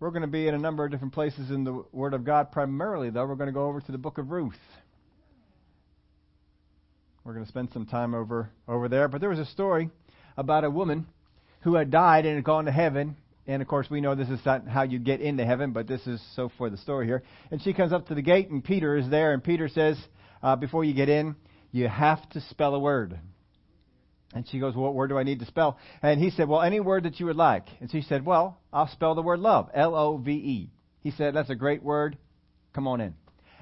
We're going to be in a number of different places in the Word of God. Primarily, though, we're going to go over to the book of Ruth. We're going to spend some time over, over there. But there was a story about a woman who had died and had gone to heaven. And of course, we know this is not how you get into heaven, but this is so for the story here. And she comes up to the gate, and Peter is there, and Peter says, uh, Before you get in, you have to spell a word. And she goes, well, What word do I need to spell? And he said, Well, any word that you would like. And she said, Well, I'll spell the word love. L O V E. He said, That's a great word. Come on in.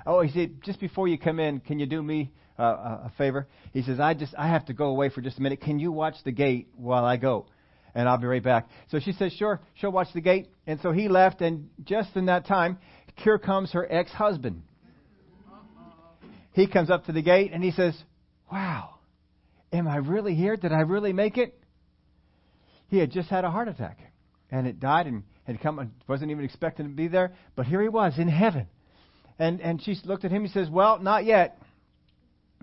Oh, he said, Just before you come in, can you do me uh, a favor? He says, I just I have to go away for just a minute. Can you watch the gate while I go? And I'll be right back. So she says, Sure, she'll watch the gate. And so he left, and just in that time, here comes her ex husband. He comes up to the gate and he says, Wow Am I really here? Did I really make it? He had just had a heart attack, and it died, and had come. and wasn't even expecting to be there, but here he was in heaven. And and she looked at him. He says, "Well, not yet,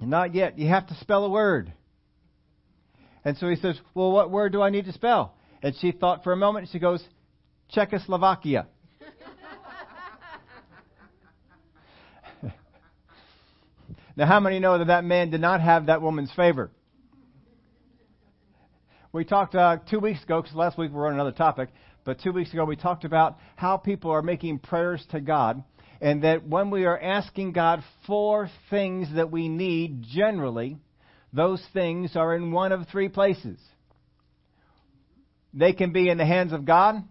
not yet. You have to spell a word." And so he says, "Well, what word do I need to spell?" And she thought for a moment. She goes, "Czechoslovakia." now, how many know that that man did not have that woman's favor? We talked uh, two weeks ago, because last week we were on another topic, but two weeks ago we talked about how people are making prayers to God, and that when we are asking God for things that we need, generally, those things are in one of three places. They can be in the hands of God,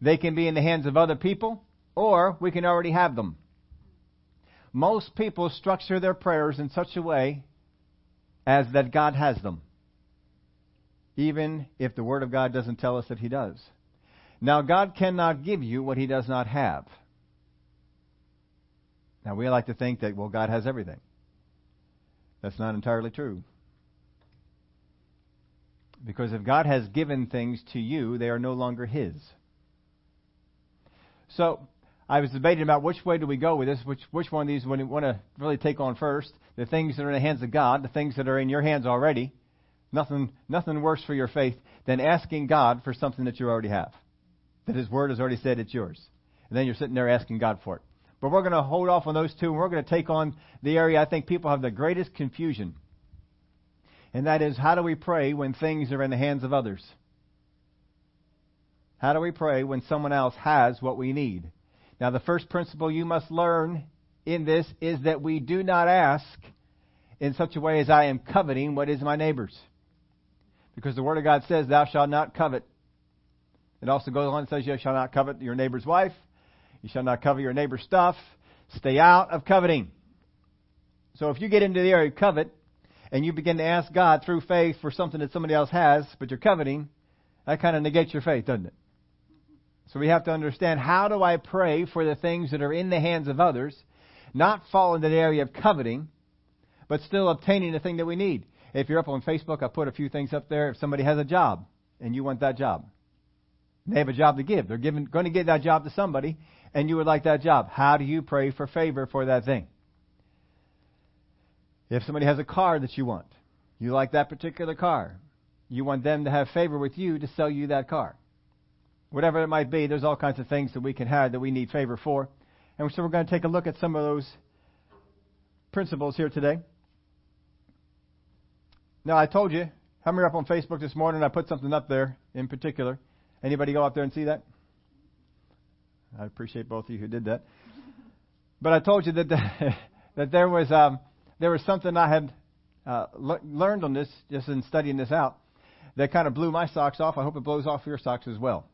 they can be in the hands of other people, or we can already have them. Most people structure their prayers in such a way as that God has them even if the Word of God doesn't tell us that He does. Now, God cannot give you what He does not have. Now, we like to think that, well, God has everything. That's not entirely true. Because if God has given things to you, they are no longer His. So, I was debating about which way do we go with this, which, which one of these would we want to really take on first. The things that are in the hands of God, the things that are in your hands already, Nothing, nothing worse for your faith than asking God for something that you already have. That His Word has already said it's yours. And then you're sitting there asking God for it. But we're going to hold off on those two, and we're going to take on the area I think people have the greatest confusion. And that is, how do we pray when things are in the hands of others? How do we pray when someone else has what we need? Now, the first principle you must learn in this is that we do not ask in such a way as I am coveting what is my neighbor's. Because the Word of God says, Thou shalt not covet. It also goes on and says, You shall not covet your neighbor's wife. You shall not covet your neighbor's stuff. Stay out of coveting. So if you get into the area of covet, and you begin to ask God through faith for something that somebody else has, but you're coveting, that kind of negates your faith, doesn't it? So we have to understand how do I pray for the things that are in the hands of others, not fall into the area of coveting, but still obtaining the thing that we need. If you're up on Facebook, I put a few things up there. If somebody has a job and you want that job, they have a job to give. They're giving, going to give that job to somebody, and you would like that job. How do you pray for favor for that thing? If somebody has a car that you want, you like that particular car, you want them to have favor with you to sell you that car. Whatever it might be, there's all kinds of things that we can have that we need favor for. And so we're going to take a look at some of those principles here today. Now, I told you, how many are up on Facebook this morning? I put something up there in particular. Anybody go up there and see that? I appreciate both of you who did that. But I told you that the, that there was um, there was something I had uh, le- learned on this just in studying this out that kind of blew my socks off. I hope it blows off your socks as well.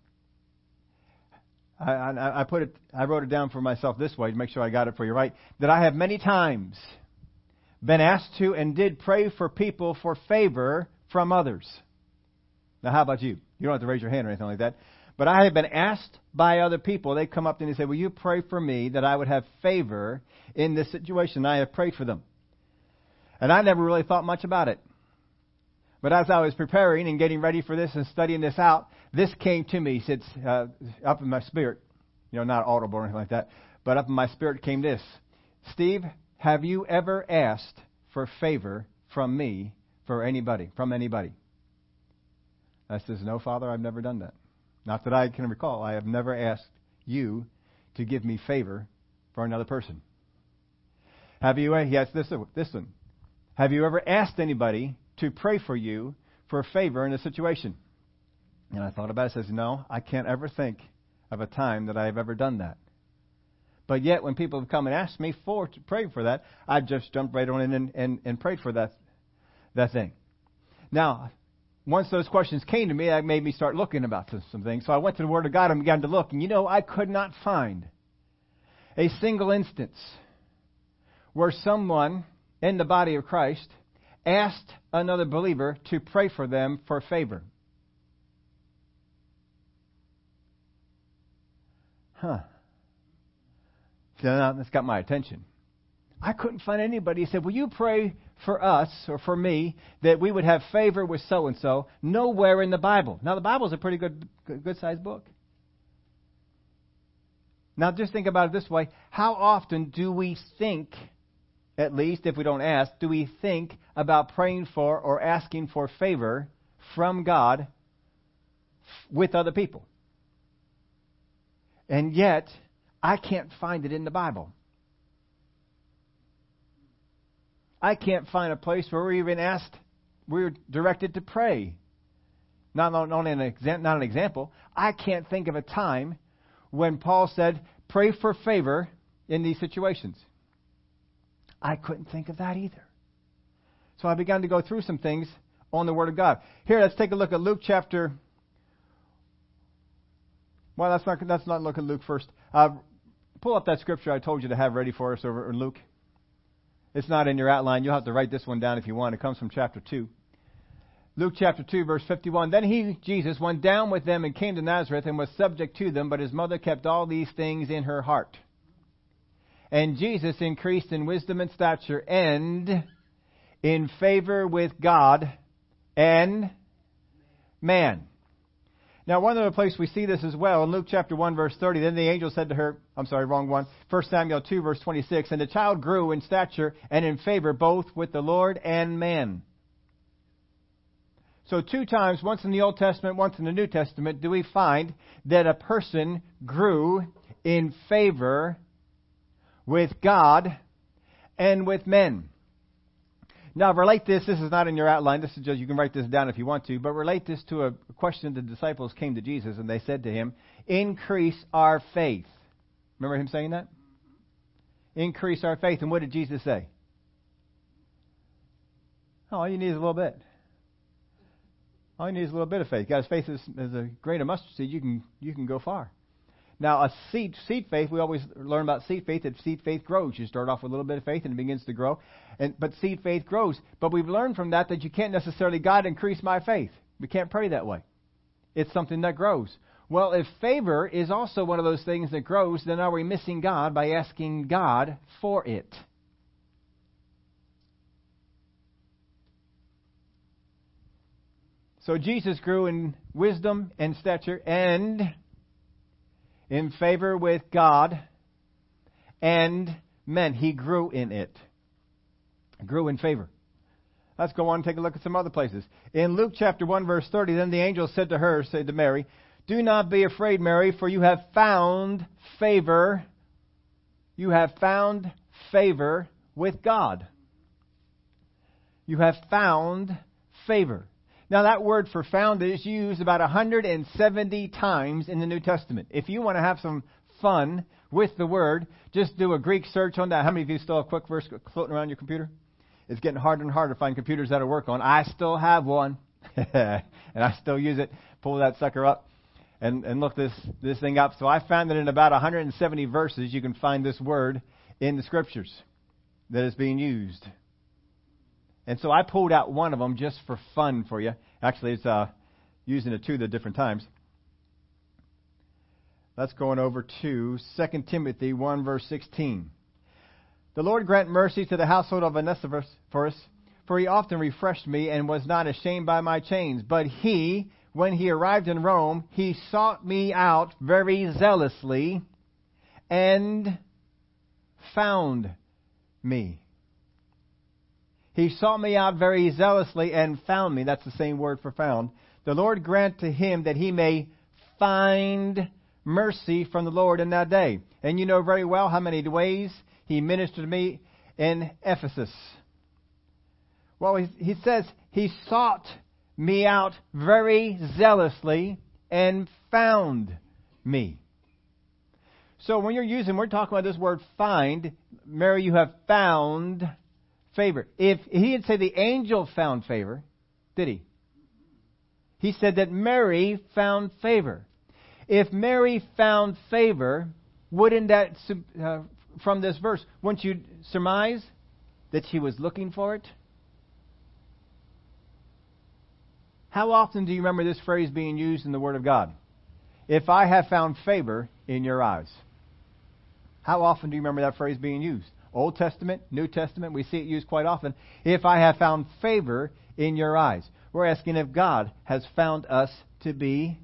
I, I, I put it I wrote it down for myself this way to make sure I got it for you right. That I have many times been asked to and did pray for people for favor from others. Now, how about you? You don't have to raise your hand or anything like that. But I have been asked by other people. They come up to me and say, Will you pray for me that I would have favor in this situation? And I have prayed for them. And I never really thought much about it. But as I was preparing and getting ready for this and studying this out, this came to me. It's uh, up in my spirit. You know, not audible or anything like that. But up in my spirit came this Steve, have you ever asked for favor from me for anybody, from anybody? I says, No, Father, I've never done that. Not that I can recall. I have never asked you to give me favor for another person? Have you, uh, yes, this, this one. Have you ever asked anybody to pray for you for a favor in a situation? And I thought about it. Says, no, I can't ever think of a time that I've ever done that. But yet, when people have come and asked me for to pray for that, I've just jumped right on in and, and, and prayed for that that thing. Now, once those questions came to me, that made me start looking about some things. So I went to the Word of God and began to look. And you know, I could not find a single instance where someone in the body of Christ asked another believer to pray for them for favor. Huh. That's got my attention. I couldn't find anybody who said, Will you pray for us or for me that we would have favor with so and so? Nowhere in the Bible. Now, the Bible is a pretty good, good sized book. Now, just think about it this way how often do we think, at least if we don't ask, do we think about praying for or asking for favor from God with other people? And yet, I can't find it in the Bible. I can't find a place where we're even asked, we're directed to pray. Not, not, an, exa- not an example. I can't think of a time when Paul said, pray for favor in these situations. I couldn't think of that either. So I began to go through some things on the Word of God. Here, let's take a look at Luke chapter. Well, let's not, let's not look at Luke first. Uh, pull up that scripture I told you to have ready for us over in Luke. It's not in your outline. You'll have to write this one down if you want. It comes from chapter 2. Luke chapter 2, verse 51. Then he, Jesus, went down with them and came to Nazareth and was subject to them, but his mother kept all these things in her heart. And Jesus increased in wisdom and stature and in favor with God and man. Now, one other place we see this as well in Luke chapter 1, verse 30. Then the angel said to her, I'm sorry, wrong one. 1 Samuel 2, verse 26. And the child grew in stature and in favor both with the Lord and man. So, two times, once in the Old Testament, once in the New Testament, do we find that a person grew in favor with God and with men. Now, relate this. This is not in your outline. This is just, you can write this down if you want to, but relate this to a question the disciples came to Jesus and they said to him, Increase our faith. Remember him saying that? Increase our faith. And what did Jesus say? Oh, all you need is a little bit. Oh, all you need is a little bit of faith. God's faith is, is a grain of mustard seed. You can, you can go far. Now, a seed, seed faith, we always learn about seed faith that seed faith grows. You start off with a little bit of faith and it begins to grow. And, but seed faith grows. But we've learned from that that you can't necessarily, God, increase my faith. We can't pray that way. It's something that grows. Well, if favor is also one of those things that grows, then are we missing God by asking God for it? So Jesus grew in wisdom and stature and in favor with God and men. He grew in it. Grew in favor. Let's go on and take a look at some other places. In Luke chapter 1 verse 30, then the angel said to her, said to Mary, Do not be afraid, Mary, for you have found favor. You have found favor with God. You have found favor. Now, that word for found is used about 170 times in the New Testament. If you want to have some fun with the word, just do a Greek search on that. How many of you still have QuickVerse floating around your computer? It's getting harder and harder to find computers that'll work on. I still have one, and I still use it. Pull that sucker up and, and look this, this thing up. So I found that in about 170 verses you can find this word in the scriptures that is being used. And so I pulled out one of them just for fun for you. Actually, it's uh, using it two the different times. Let's go on over to 2 Timothy 1, verse 16. The Lord grant mercy to the household of Onesiphorus, for he often refreshed me and was not ashamed by my chains. But he, when he arrived in Rome, he sought me out very zealously and found me. He sought me out very zealously and found me. That's the same word for found. The Lord grant to him that he may find mercy from the Lord in that day. And you know very well how many ways he ministered to me in Ephesus. Well, he, he says he sought me out very zealously and found me. So when you're using, we're talking about this word find. Mary, you have found favor. If he had said the angel found favor, did he? He said that Mary found favor. If Mary found favor, wouldn't that, uh, from this verse, wouldn't you surmise that she was looking for it? How often do you remember this phrase being used in the Word of God? If I have found favor in your eyes. How often do you remember that phrase being used? Old Testament, New Testament, we see it used quite often. If I have found favor in your eyes. We're asking if God has found us to be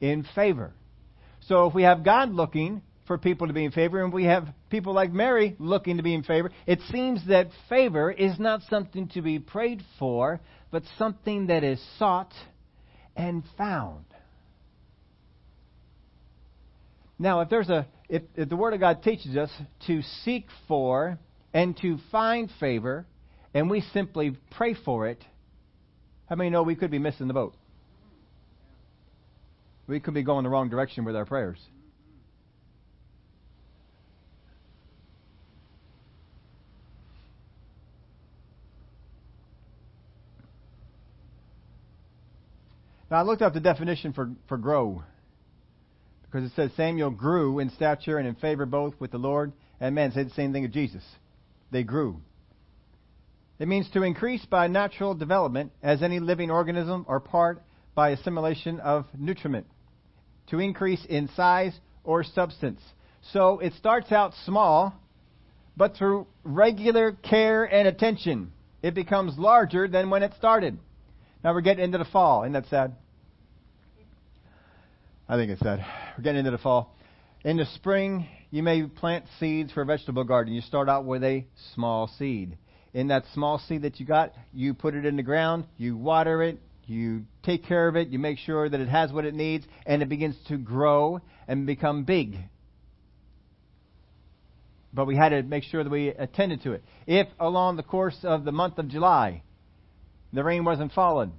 in favor. So if we have God looking for people to be in favor, and we have people like Mary looking to be in favor, it seems that favor is not something to be prayed for, but something that is sought and found. Now, if there's a if, if the Word of God teaches us to seek for and to find favor, and we simply pray for it, how many know we could be missing the boat? We could be going the wrong direction with our prayers. Now, I looked up the definition for, for grow because it says Samuel grew in stature and in favor both with the Lord and men. Say the same thing of Jesus. They grew. It means to increase by natural development as any living organism or part by assimilation of nutriment. To increase in size or substance. So it starts out small, but through regular care and attention, it becomes larger than when it started. Now we're getting into the fall. Isn't that sad? I think it's that. We're getting into the fall. In the spring, you may plant seeds for a vegetable garden. You start out with a small seed. In that small seed that you got, you put it in the ground, you water it, you take care of it, you make sure that it has what it needs, and it begins to grow and become big. But we had to make sure that we attended to it. If along the course of the month of July, the rain wasn't falling,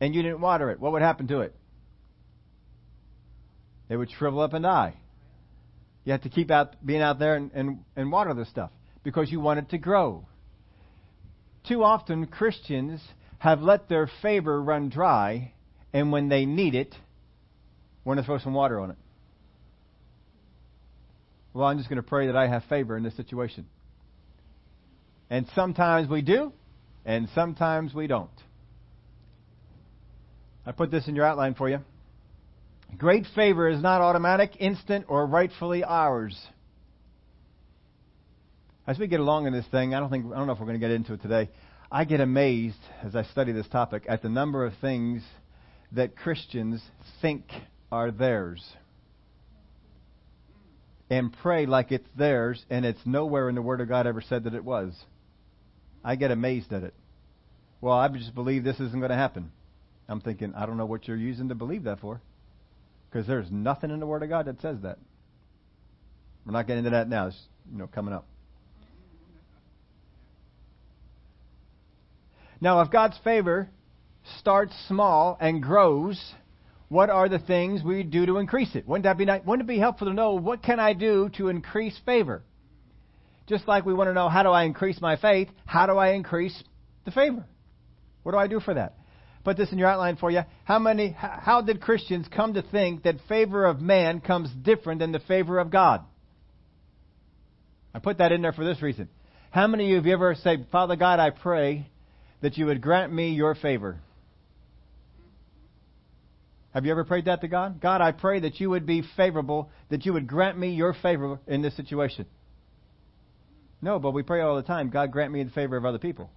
and you didn't water it, what would happen to it? It would shrivel up and die. You have to keep out being out there and, and, and water this stuff because you want it to grow. Too often Christians have let their favor run dry, and when they need it, want to throw some water on it. Well, I'm just going to pray that I have favor in this situation. And sometimes we do, and sometimes we don't. I put this in your outline for you. Great favor is not automatic, instant, or rightfully ours. As we get along in this thing, I don't think I don't know if we're going to get into it today. I get amazed as I study this topic at the number of things that Christians think are theirs and pray like it's theirs and it's nowhere in the Word of God ever said that it was. I get amazed at it. Well, I just believe this isn't going to happen. I'm thinking, I don't know what you're using to believe that for. Because there's nothing in the Word of God that says that. We're not getting into that now. It's you know coming up. Now, if God's favor starts small and grows, what are the things we do to increase it? Wouldn't that be nice? Wouldn't it be helpful to know what can I do to increase favor? Just like we want to know how do I increase my faith, how do I increase the favor? What do I do for that? Put this in your outline for you. How many? How did Christians come to think that favor of man comes different than the favor of God? I put that in there for this reason. How many of you have ever said, Father God, I pray that you would grant me your favor? Have you ever prayed that to God? God, I pray that you would be favorable, that you would grant me your favor in this situation. No, but we pray all the time, God grant me the favor of other people.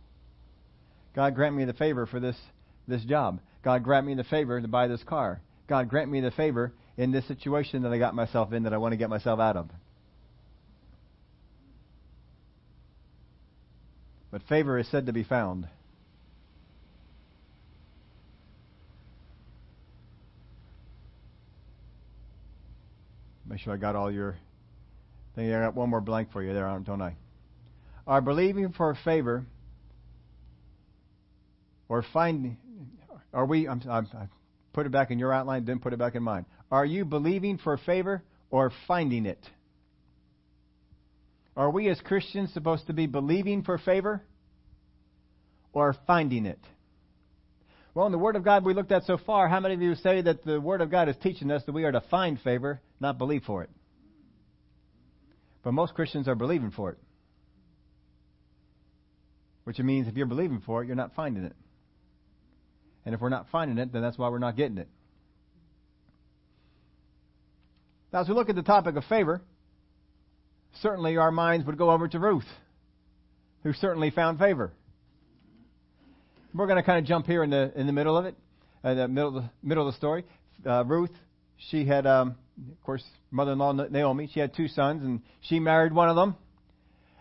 God grant me the favor for this this job. God grant me the favor to buy this car. God grant me the favor in this situation that I got myself in that I want to get myself out of. But favor is said to be found. make sure I got all your. I think I got one more blank for you there, don't I? Are believing for favor or finding? Are we? I'm, I'm, I put it back in your outline, then put it back in mine. Are you believing for favor or finding it? Are we as Christians supposed to be believing for favor or finding it? Well, in the Word of God we looked at so far, how many of you say that the Word of God is teaching us that we are to find favor, not believe for it? But most Christians are believing for it. Which means if you're believing for it, you're not finding it. And if we're not finding it, then that's why we're not getting it. Now, as we look at the topic of favor, certainly our minds would go over to Ruth, who certainly found favor. We're going to kind of jump here in the in the middle of it, in uh, the middle of the, middle of the story. Uh, Ruth, she had, um, of course, mother-in-law Naomi. She had two sons, and she married one of them.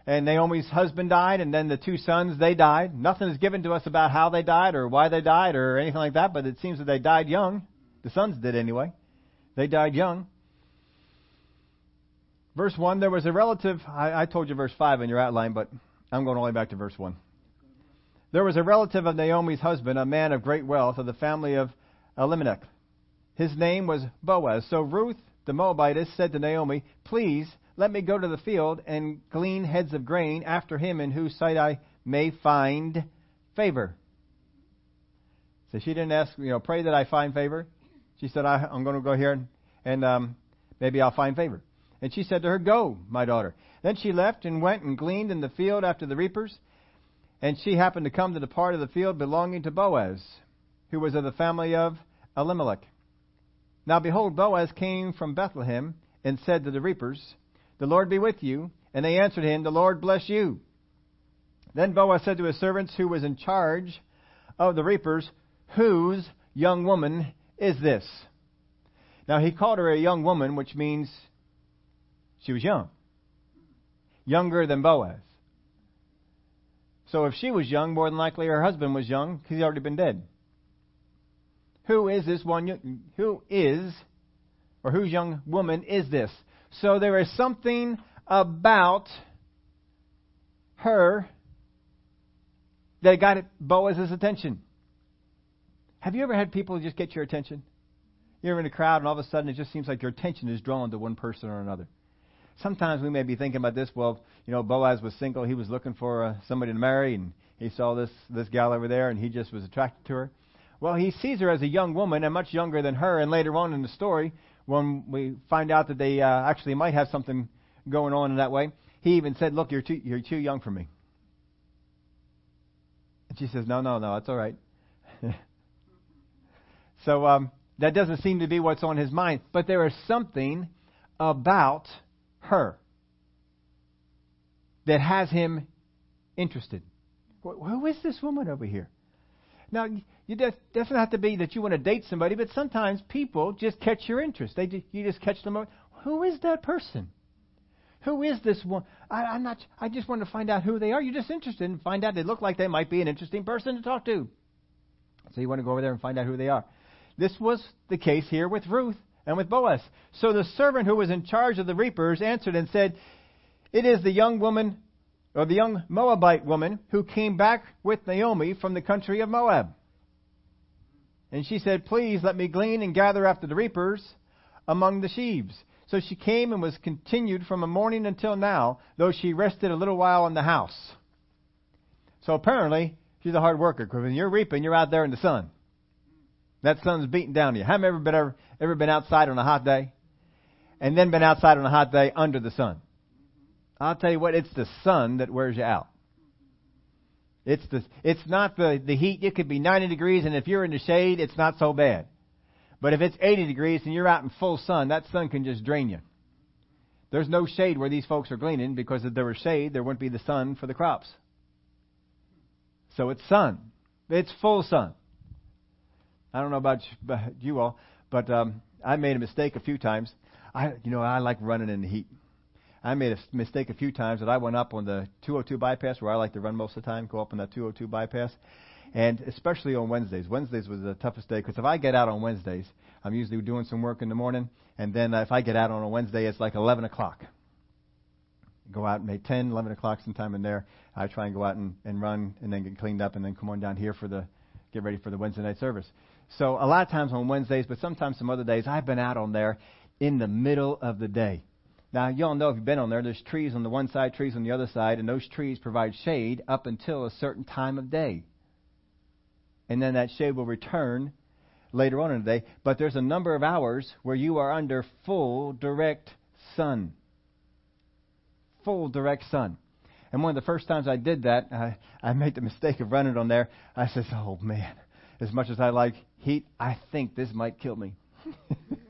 And Naomi's husband died, and then the two sons they died. Nothing is given to us about how they died or why they died or anything like that, but it seems that they died young. The sons did anyway. They died young. Verse 1, there was a relative, I, I told you verse 5 in your outline, but I'm going all the way back to verse 1. There was a relative of Naomi's husband, a man of great wealth, of the family of Elimelech. His name was Boaz. So Ruth the Moabitess said to Naomi, Please let me go to the field and glean heads of grain after him in whose sight I may find favor. So she didn't ask, you know, pray that I find favor. She said, I, am going to go here and, and um, maybe I'll find favor. And she said to her, Go, my daughter. Then she left and went and gleaned in the field after the reapers. And she happened to come to the part of the field belonging to Boaz, who was of the family of Elimelech. Now behold, Boaz came from Bethlehem and said to the reapers, The Lord be with you. And they answered him, The Lord bless you. Then Boaz said to his servants who was in charge of the reapers, Whose young woman is this? Now he called her a young woman, which means she was young. Younger than Boaz. So if she was young, more than likely her husband was young because he'd already been dead. Who is this one? Who is, or whose young woman is this? So there is something about her that got Boaz's attention. Have you ever had people just get your attention? You're in a crowd and all of a sudden it just seems like your attention is drawn to one person or another sometimes we may be thinking about this. Well, you know, Boaz was single; he was looking for uh, somebody to marry, and he saw this this gal over there, and he just was attracted to her. Well, he sees her as a young woman, and much younger than her. And later on in the story, when we find out that they uh, actually might have something going on in that way, he even said, "Look, you're too you're too young for me." And she says, "No, no, no, that's all right." so um, that doesn't seem to be what's on his mind, but there is something about her that has him interested. Who is this woman over here? Now, you doesn't have to be that you want to date somebody, but sometimes people just catch your interest. They you just catch them. Who is that person? Who is this one? I, I'm not. I just want to find out who they are. You're just interested and find out they look like they might be an interesting person to talk to. So you want to go over there and find out who they are. This was the case here with Ruth and with Boaz. So the servant who was in charge of the reapers answered and said, It is the young woman, or the young Moabite woman, who came back with Naomi from the country of Moab. And she said, Please let me glean and gather after the reapers among the sheaves. So she came and was continued from the morning until now, though she rested a little while in the house. So apparently, she's a hard worker, because when you're reaping, you're out there in the sun. That sun's beating down you. Have you ever been, ever, ever been outside on a hot day? And then been outside on a hot day under the sun? I'll tell you what, it's the sun that wears you out. It's the it's not the, the heat. It could be 90 degrees, and if you're in the shade, it's not so bad. But if it's 80 degrees and you're out in full sun, that sun can just drain you. There's no shade where these folks are gleaning because if there was shade, there wouldn't be the sun for the crops. So it's sun. It's full sun. I don't know about you all, but um, I made a mistake a few times. I, you know, I like running in the heat. I made a mistake a few times that I went up on the 202 bypass, where I like to run most of the time. Go up on that 202 bypass, and especially on Wednesdays. Wednesdays was the toughest day because if I get out on Wednesdays, I'm usually doing some work in the morning, and then if I get out on a Wednesday, it's like 11 o'clock. Go out maybe 10, 11 o'clock sometime in there. I try and go out and, and run and then get cleaned up and then come on down here for the get ready for the Wednesday night service. So a lot of times on Wednesdays, but sometimes some other days, I've been out on there in the middle of the day. Now, you all know if you've been on there, there's trees on the one side, trees on the other side, and those trees provide shade up until a certain time of day. And then that shade will return later on in the day. But there's a number of hours where you are under full direct sun. Full direct sun. And one of the first times I did that, I, I made the mistake of running on there. I said, oh man, as much as I like heat, I think this might kill me.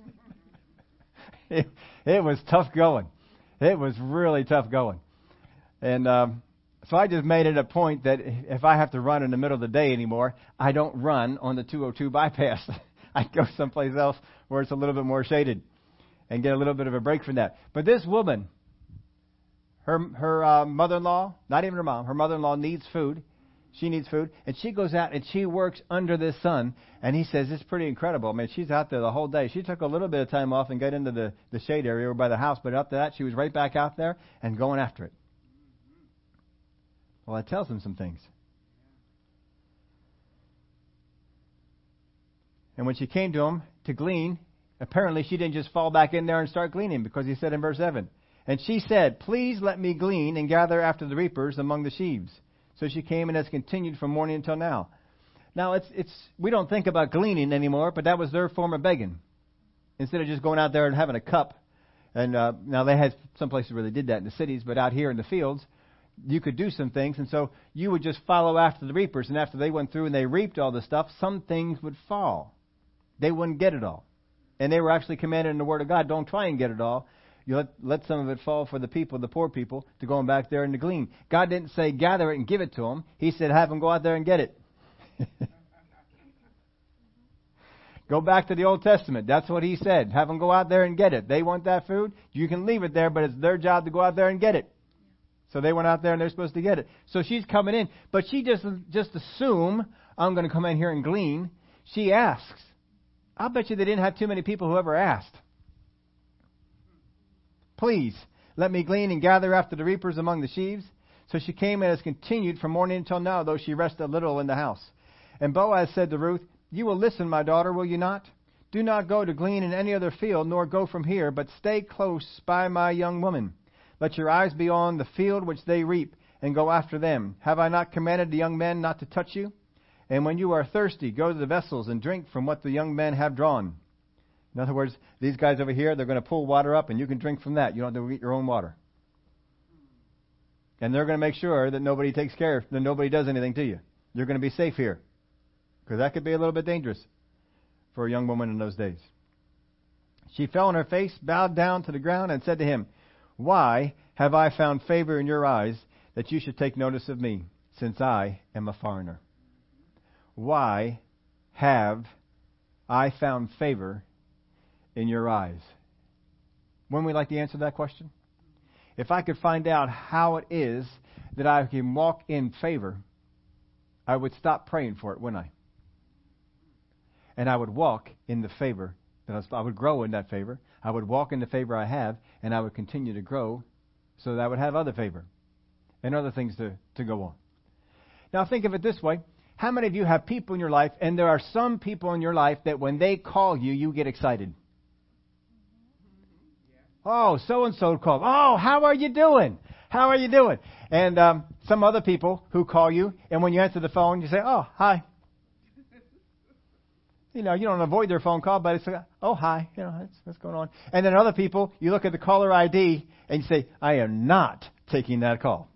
it, was tough going. It was really tough going. And um, so I just made it a point that if I have to run in the middle of the day anymore, I don't run on the 202 bypass. I go someplace else where it's a little bit more shaded and get a little bit of a break from that. But this woman, her her uh, mother-in-law, not even her mom, her mother-in-law needs food. She needs food, and she goes out and she works under the sun. And he says it's pretty incredible. I mean, she's out there the whole day. She took a little bit of time off and got into the the shade area over by the house, but after that, she was right back out there and going after it. Well, that tells him some things. And when she came to him to glean, apparently she didn't just fall back in there and start gleaning because he said in verse 7, And she said, Please let me glean and gather after the reapers among the sheaves. So she came and has continued from morning until now. Now it's it's we don't think about gleaning anymore, but that was their form of begging. Instead of just going out there and having a cup, and uh, now they had some places where they did that in the cities, but out here in the fields, you could do some things, and so you would just follow after the reapers, and after they went through and they reaped all the stuff, some things would fall. They wouldn't get it all, and they were actually commanded in the Word of God, don't try and get it all. You let, let some of it fall for the people, the poor people, to go back there and to glean. God didn't say gather it and give it to them. He said have them go out there and get it. go back to the Old Testament. That's what he said. Have them go out there and get it. They want that food. You can leave it there, but it's their job to go out there and get it. So they went out there and they're supposed to get it. So she's coming in, but she just just assume I'm going to come in here and glean. She asks. I'll bet you they didn't have too many people who ever asked. Please, let me glean and gather after the reapers among the sheaves. So she came and has continued from morning until now, though she rested a little in the house. And Boaz said to Ruth, You will listen, my daughter, will you not? Do not go to glean in any other field, nor go from here, but stay close by my young woman. Let your eyes be on the field which they reap, and go after them. Have I not commanded the young men not to touch you? And when you are thirsty, go to the vessels and drink from what the young men have drawn. In other words, these guys over here, they're going to pull water up and you can drink from that. You don't have to get your own water. And they're going to make sure that nobody takes care, that nobody does anything to you. You're going to be safe here. Because that could be a little bit dangerous for a young woman in those days. She fell on her face, bowed down to the ground, and said to him, Why have I found favor in your eyes that you should take notice of me, since I am a foreigner? Why have I found favor in your eyes? When we like to answer that question? If I could find out how it is that I can walk in favor, I would stop praying for it, wouldn't I? And I would walk in the favor that I would grow in that favor. I would walk in the favor I have, and I would continue to grow so that I would have other favor and other things to, to go on. Now think of it this way. How many of you have people in your life, and there are some people in your life that when they call you, you get excited? Oh, so and so called. Oh, how are you doing? How are you doing? And um, some other people who call you, and when you answer the phone, you say, "Oh, hi." You know, you don't avoid their phone call, but it's like, "Oh, hi." You know, that's what's going on. And then other people, you look at the caller ID and you say, "I am not taking that call."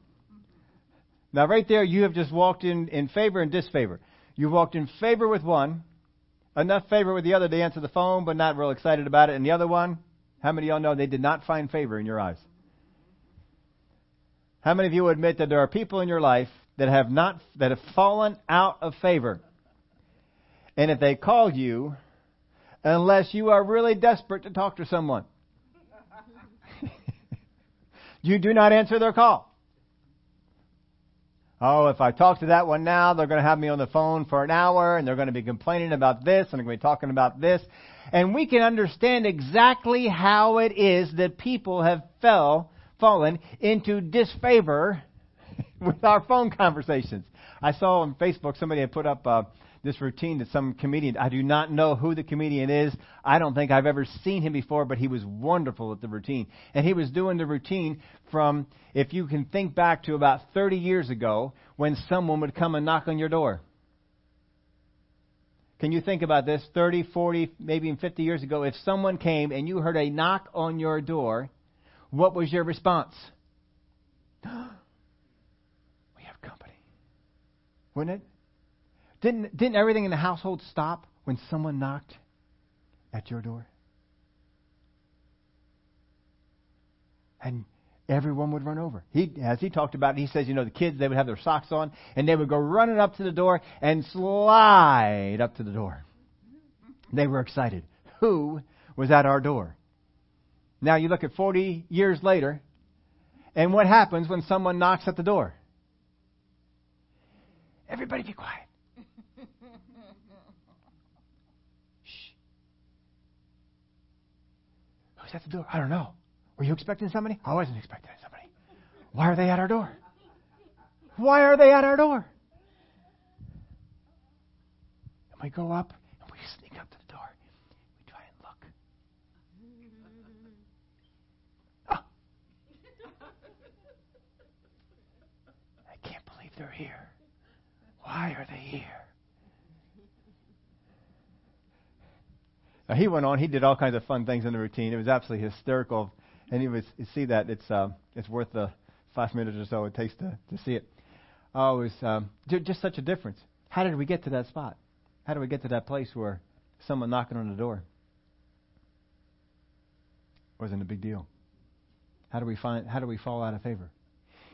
Now, right there, you have just walked in in favor and disfavor. You walked in favor with one, enough favor with the other to answer the phone, but not real excited about it, and the other one, how many of y'all know they did not find favor in your eyes? How many of you admit that there are people in your life that have not that have fallen out of favor? And if they call you, unless you are really desperate to talk to someone, you do not answer their call. Oh, if I talk to that one now, they're going to have me on the phone for an hour and they're going to be complaining about this and they're going to be talking about this. And we can understand exactly how it is that people have fell, fallen into disfavor with our phone conversations. I saw on Facebook somebody had put up uh, this routine that some comedian, I do not know who the comedian is. I don't think I've ever seen him before, but he was wonderful at the routine. And he was doing the routine from, if you can think back to about 30 years ago, when someone would come and knock on your door. Can you think about this? 30, 40, maybe even 50 years ago, if someone came and you heard a knock on your door, what was your response? We have company. Wouldn't it? Didn't, didn't everything in the household stop when someone knocked at your door? And everyone would run over. He, as he talked about, he says, you know, the kids, they would have their socks on, and they would go running up to the door and slide up to the door. They were excited. Who was at our door? Now you look at 40 years later, and what happens when someone knocks at the door? Everybody be quiet. Shh. Who's at the door? I don't know. Were you expecting somebody? I wasn't expecting somebody. Why are they at our door? Why are they at our door? And we go up and we sneak up to the door. We try and look. Oh. I can't believe they're here. Why are they here? Now he went on. He did all kinds of fun things in the routine. It was absolutely hysterical, and you see that it's uh, it's worth the five minutes or so it takes to to see it. Oh, um, just such a difference. How did we get to that spot? How did we get to that place where someone knocking on the door wasn't a big deal? How do we find? How do we fall out of favor?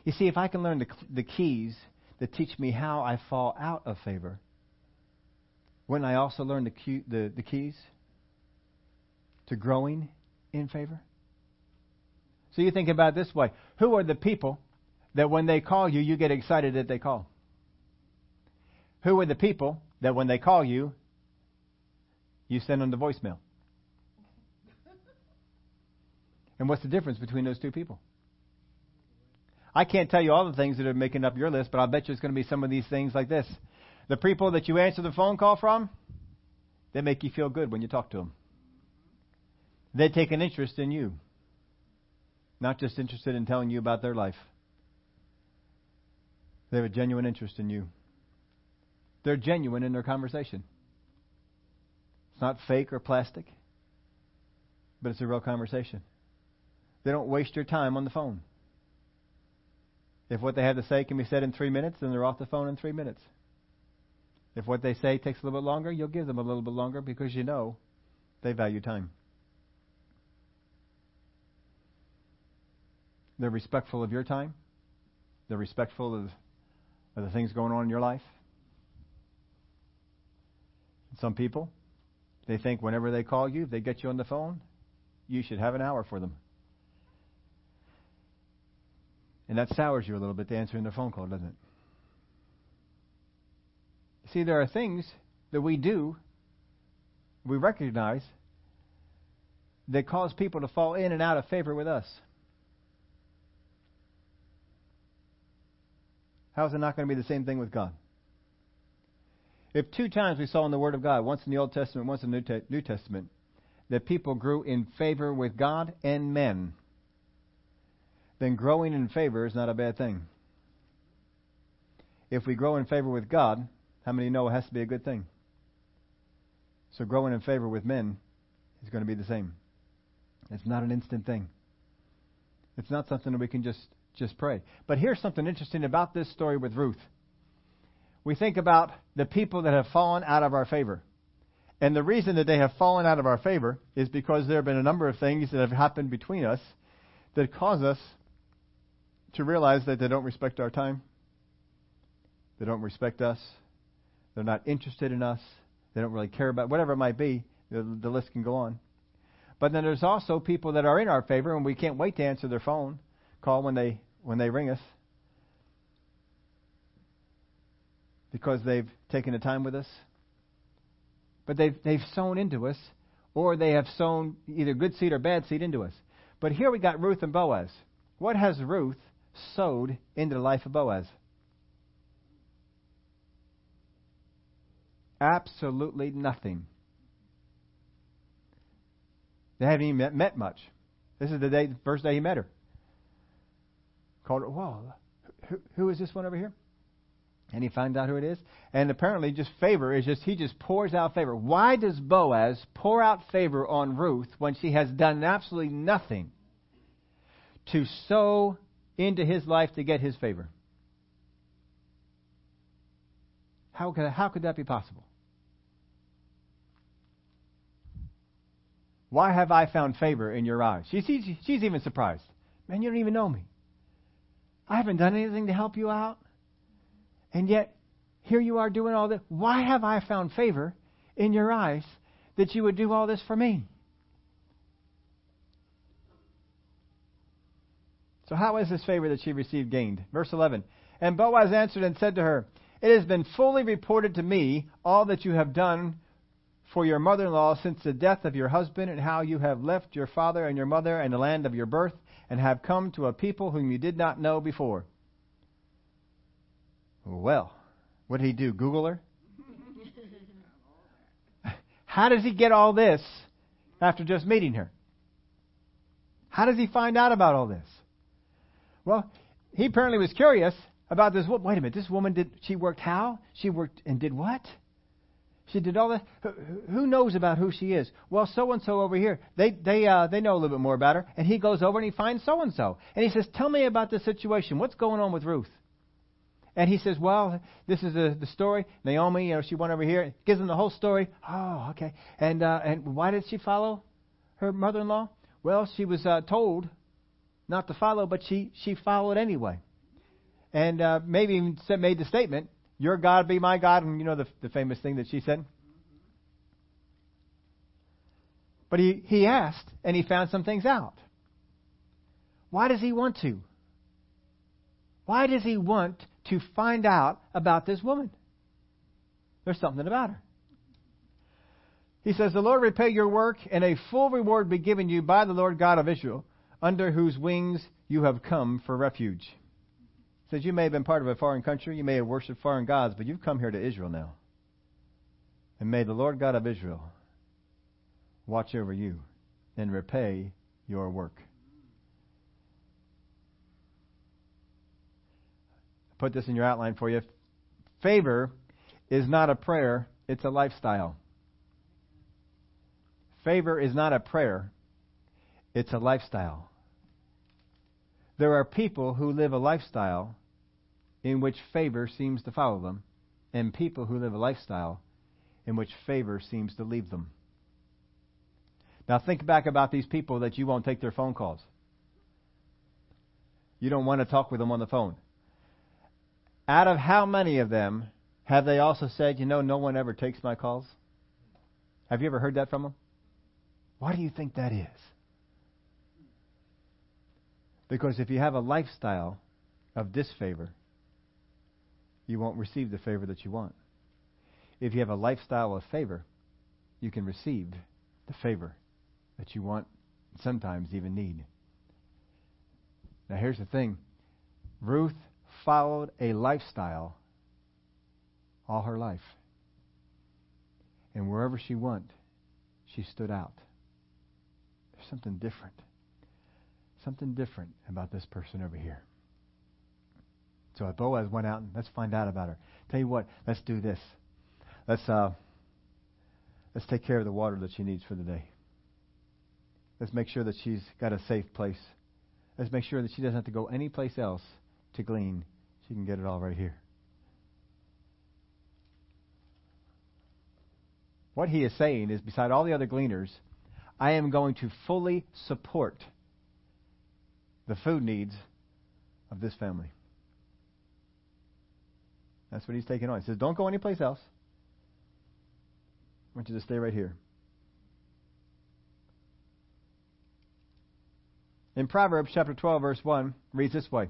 You see, if I can learn the the keys that teach me how I fall out of favor, wouldn't I also learn the, the, the keys to growing in favor? So you think about this way who are the people that when they call you, you get excited that they call? Who are the people that when they call you, you send them the voicemail? And what's the difference between those two people? I can't tell you all the things that are making up your list, but I'll bet you it's going to be some of these things like this. The people that you answer the phone call from, they make you feel good when you talk to them. They take an interest in you, not just interested in telling you about their life. They have a genuine interest in you. They're genuine in their conversation. It's not fake or plastic, but it's a real conversation. They don't waste your time on the phone. If what they have to say can be said in three minutes, then they're off the phone in three minutes. If what they say takes a little bit longer, you'll give them a little bit longer because you know they value time. They're respectful of your time. They're respectful of, of the things going on in your life. Some people, they think whenever they call you, they get you on the phone, you should have an hour for them. And that sours you a little bit to answering the phone call, doesn't it? See, there are things that we do, we recognize, that cause people to fall in and out of favor with us. How is it not going to be the same thing with God? If two times we saw in the Word of God, once in the Old Testament, once in the New Testament, that people grew in favor with God and men, then growing in favor is not a bad thing. If we grow in favor with God, how many know it has to be a good thing? So growing in favor with men is going to be the same. It's not an instant thing. It's not something that we can just just pray. But here's something interesting about this story with Ruth. We think about the people that have fallen out of our favor. And the reason that they have fallen out of our favor is because there have been a number of things that have happened between us that cause us to realize that they don't respect our time. They don't respect us. They're not interested in us. They don't really care about whatever it might be. The, the list can go on. But then there's also people that are in our favor, and we can't wait to answer their phone call when they when they ring us. because they've taken the time with us. But they've, they've sown into us, or they have sown either good seed or bad seed into us. But here we got Ruth and Boaz. What has Ruth sowed into the life of Boaz? Absolutely nothing. They haven't even met, met much. This is the day, the first day he met her. Called whoa, who, who is this one over here? And he finds out who it is. And apparently, just favor is just, he just pours out favor. Why does Boaz pour out favor on Ruth when she has done absolutely nothing to sow into his life to get his favor? How could, how could that be possible? Why have I found favor in your eyes? She's, she's even surprised. Man, you don't even know me. I haven't done anything to help you out. And yet, here you are doing all this. Why have I found favor in your eyes that you would do all this for me? So, how is this favor that she received gained? Verse 11. And Boaz answered and said to her, It has been fully reported to me all that you have done for your mother in law since the death of your husband, and how you have left your father and your mother and the land of your birth, and have come to a people whom you did not know before. Well, what did he do? Google her? How does he get all this after just meeting her? How does he find out about all this? Well, he apparently was curious about this. Wait a minute, this woman did. She worked how? She worked and did what? She did all that. Who knows about who she is? Well, so and so over here. They they uh, they know a little bit more about her. And he goes over and he finds so and so. And he says, "Tell me about the situation. What's going on with Ruth?" And he says, "Well, this is the the story. Naomi, you know, she went over here. Gives him the whole story. Oh, okay. And uh, and why did she follow her mother-in-law? Well, she was uh, told not to follow, but she she followed anyway. And uh, maybe even made the statement, your God be my God. And you know the, the famous thing that she said? But he, he asked, and he found some things out. Why does he want to? Why does he want to find out about this woman? There's something about her. He says, The Lord repay your work, and a full reward be given you by the Lord God of Israel, under whose wings you have come for refuge says you may have been part of a foreign country, you may have worshipped foreign gods, but you've come here to Israel now. And may the Lord God of Israel watch over you and repay your work. Put this in your outline for you. Favor is not a prayer, it's a lifestyle. Favor is not a prayer, it's a lifestyle. There are people who live a lifestyle in which favor seems to follow them, and people who live a lifestyle in which favor seems to leave them. Now think back about these people that you won't take their phone calls. You don't want to talk with them on the phone. Out of how many of them have they also said, you know, no one ever takes my calls? Have you ever heard that from them? Why do you think that is? Because if you have a lifestyle of disfavor, you won't receive the favor that you want. If you have a lifestyle of favor, you can receive the favor that you want, sometimes even need. Now, here's the thing Ruth followed a lifestyle all her life. And wherever she went, she stood out. There's something different something different about this person over here. So Boaz went out and let's find out about her. Tell you what, let's do this. Let's uh, let's take care of the water that she needs for the day. Let's make sure that she's got a safe place. Let's make sure that she doesn't have to go any place else to glean. She can get it all right here. What he is saying is, beside all the other gleaners, I am going to fully support the food needs of this family. That's what he's taking on. He says, Don't go anyplace else. I want you to stay right here. In Proverbs chapter 12, verse 1, reads this way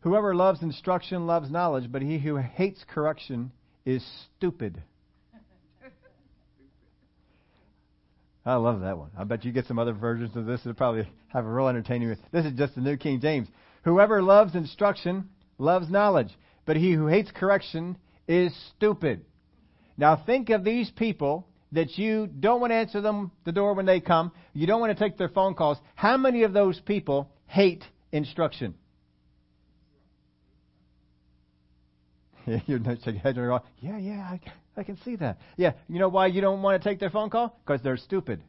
Whoever loves instruction loves knowledge, but he who hates correction is stupid. I love that one. I bet you get some other versions of this that probably have a real entertaining. This is just the New King James. Whoever loves instruction loves knowledge, but he who hates correction is stupid. Now think of these people that you don't want to answer them the door when they come. You don't want to take their phone calls. How many of those people hate instruction? You're not shaking head yeah, yeah, I, I can see that. Yeah, you know why you don't want to take their phone call? Because they're stupid.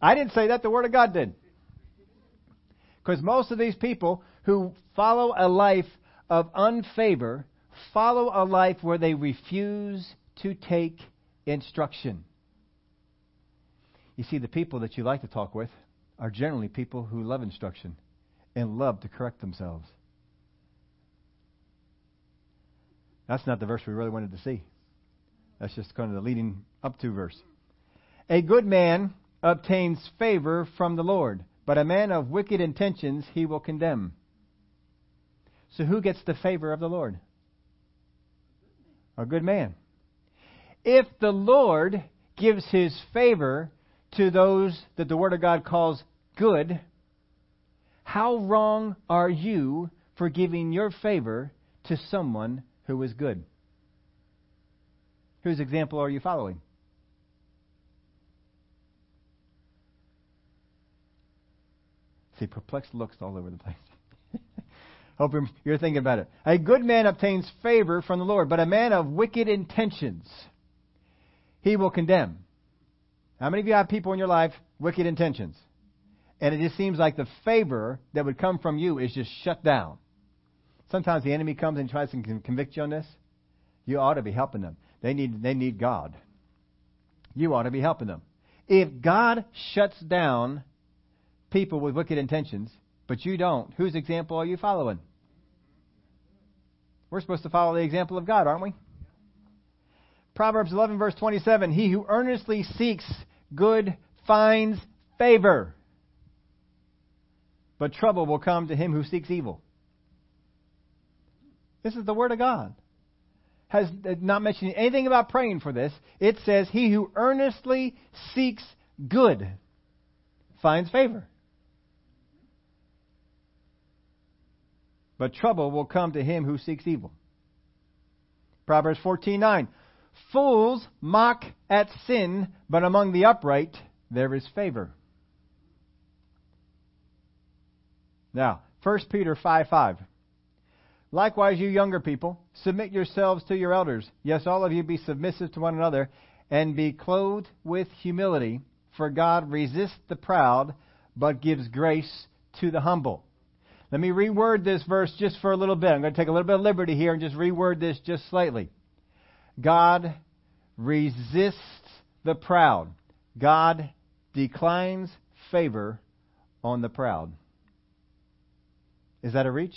I didn't say that, the Word of God did. Because most of these people who follow a life of unfavor follow a life where they refuse to take instruction. You see, the people that you like to talk with are generally people who love instruction and love to correct themselves. That's not the verse we really wanted to see. That's just kind of the leading up to verse. A good man obtains favor from the Lord, but a man of wicked intentions he will condemn. So who gets the favor of the Lord? A good man. If the Lord gives his favor to those that the Word of God calls good, how wrong are you for giving your favor to someone who is good? Whose example are you following? See, perplexed looks all over the place. Hope you're thinking about it. A good man obtains favor from the Lord, but a man of wicked intentions he will condemn. How many of you have people in your life, wicked intentions? And it just seems like the favor that would come from you is just shut down. Sometimes the enemy comes and tries to convict you on this. You ought to be helping them. They need, they need God. You ought to be helping them. If God shuts down people with wicked intentions, but you don't, whose example are you following? We're supposed to follow the example of God, aren't we? Proverbs 11, verse 27 He who earnestly seeks good finds favor, but trouble will come to him who seeks evil. This is the Word of God. Has uh, not mentioned anything about praying for this. It says, He who earnestly seeks good finds favor. But trouble will come to him who seeks evil. Proverbs 14:9 Fools mock at sin, but among the upright there is favor. Now, 1 Peter 5 5. Likewise, you younger people, submit yourselves to your elders. Yes, all of you be submissive to one another, and be clothed with humility, for God resists the proud, but gives grace to the humble. Let me reword this verse just for a little bit. I'm going to take a little bit of liberty here and just reword this just slightly. God resists the proud. God declines favor on the proud. Is that a reach?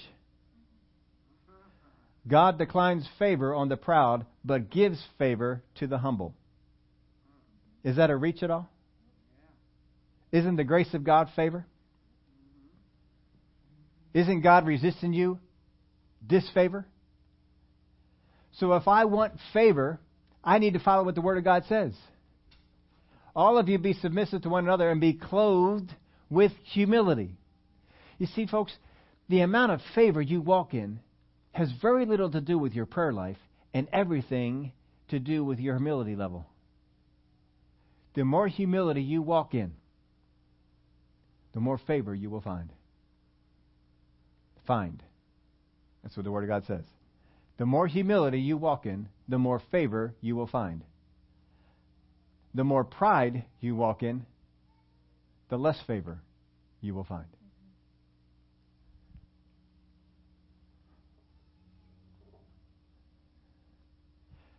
God declines favor on the proud, but gives favor to the humble. Is that a reach at all? Isn't the grace of God favor? Isn't God resisting you disfavor? So if I want favor, I need to follow what the Word of God says. All of you be submissive to one another and be clothed with humility. You see, folks, the amount of favor you walk in has very little to do with your prayer life and everything to do with your humility level. The more humility you walk in, the more favor you will find find. That's what the Word of God says. The more humility you walk in, the more favor you will find. The more pride you walk in, the less favor you will find.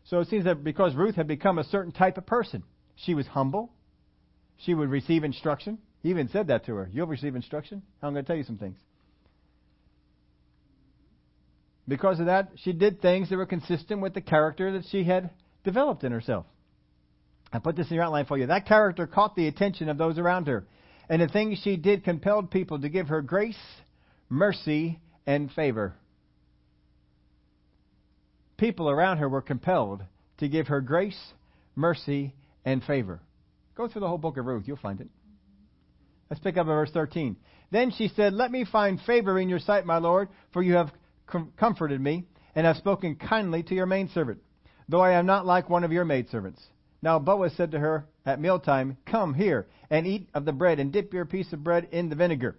So it seems that because Ruth had become a certain type of person, she was humble. She would receive instruction. He even said that to her. You'll receive instruction. I'm going to tell you some things. Because of that, she did things that were consistent with the character that she had developed in herself. I put this in your outline for you. That character caught the attention of those around her. And the things she did compelled people to give her grace, mercy, and favor. people around her were compelled to give her grace, mercy, and favor. Go through the whole book of Ruth, you'll find it. Let's pick up at verse 13. Then she said, Let me find favor in your sight, my Lord, for you have com- comforted me, and have spoken kindly to your maidservant, though I am not like one of your maidservants. Now Boaz said to her at mealtime, Come here and eat of the bread, and dip your piece of bread in the vinegar.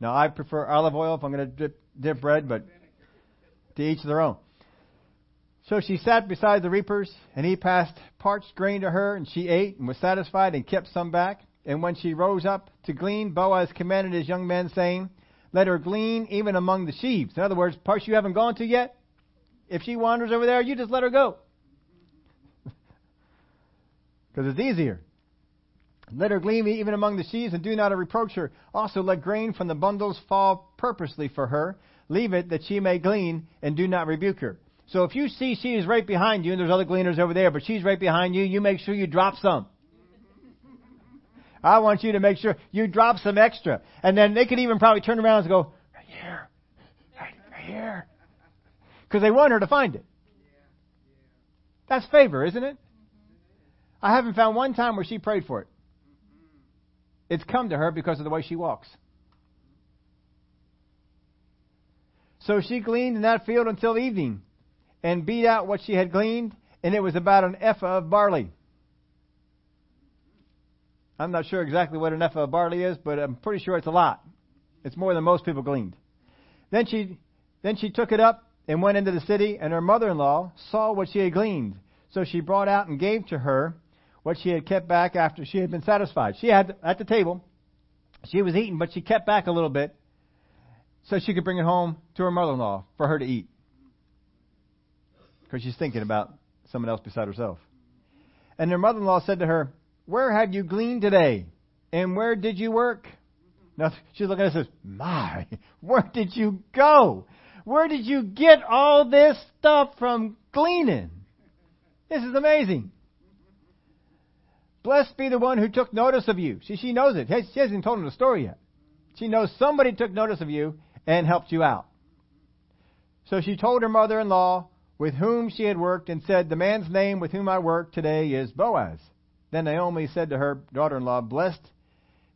Now I prefer olive oil if I'm going to dip, dip bread, but to each their own. So she sat beside the reapers, and he passed parched grain to her, and she ate and was satisfied and kept some back. And when she rose up to glean, Boaz commanded his young men, saying, Let her glean even among the sheaves. In other words, parts you haven't gone to yet. If she wanders over there, you just let her go. Because it's easier. Let her glean even among the sheaves, and do not reproach her. Also, let grain from the bundles fall purposely for her. Leave it that she may glean, and do not rebuke her. So if you see she is right behind you, and there's other gleaners over there, but she's right behind you, you make sure you drop some. I want you to make sure you drop some extra. And then they could even probably turn around and go, right here, right, right here. Because they want her to find it. That's favor, isn't it? I haven't found one time where she prayed for it. It's come to her because of the way she walks. So she gleaned in that field until evening and beat out what she had gleaned, and it was about an ephah of barley. I'm not sure exactly what an ephah of barley is, but I'm pretty sure it's a lot. It's more than most people gleaned. Then she, then she took it up and went into the city, and her mother-in-law saw what she had gleaned. So she brought out and gave to her what she had kept back after she had been satisfied. She had at the table, she was eating, but she kept back a little bit so she could bring it home to her mother-in-law for her to eat because she's thinking about someone else beside herself. And her mother in law said to her, Where have you gleaned today? And where did you work? Now she's looking at us and says, My, where did you go? Where did you get all this stuff from gleaning? This is amazing. Blessed be the one who took notice of you. See, she knows it. She hasn't told him the story yet. She knows somebody took notice of you and helped you out. So she told her mother in law with whom she had worked and said, The man's name with whom I work today is Boaz. Then Naomi said to her daughter in law, Blessed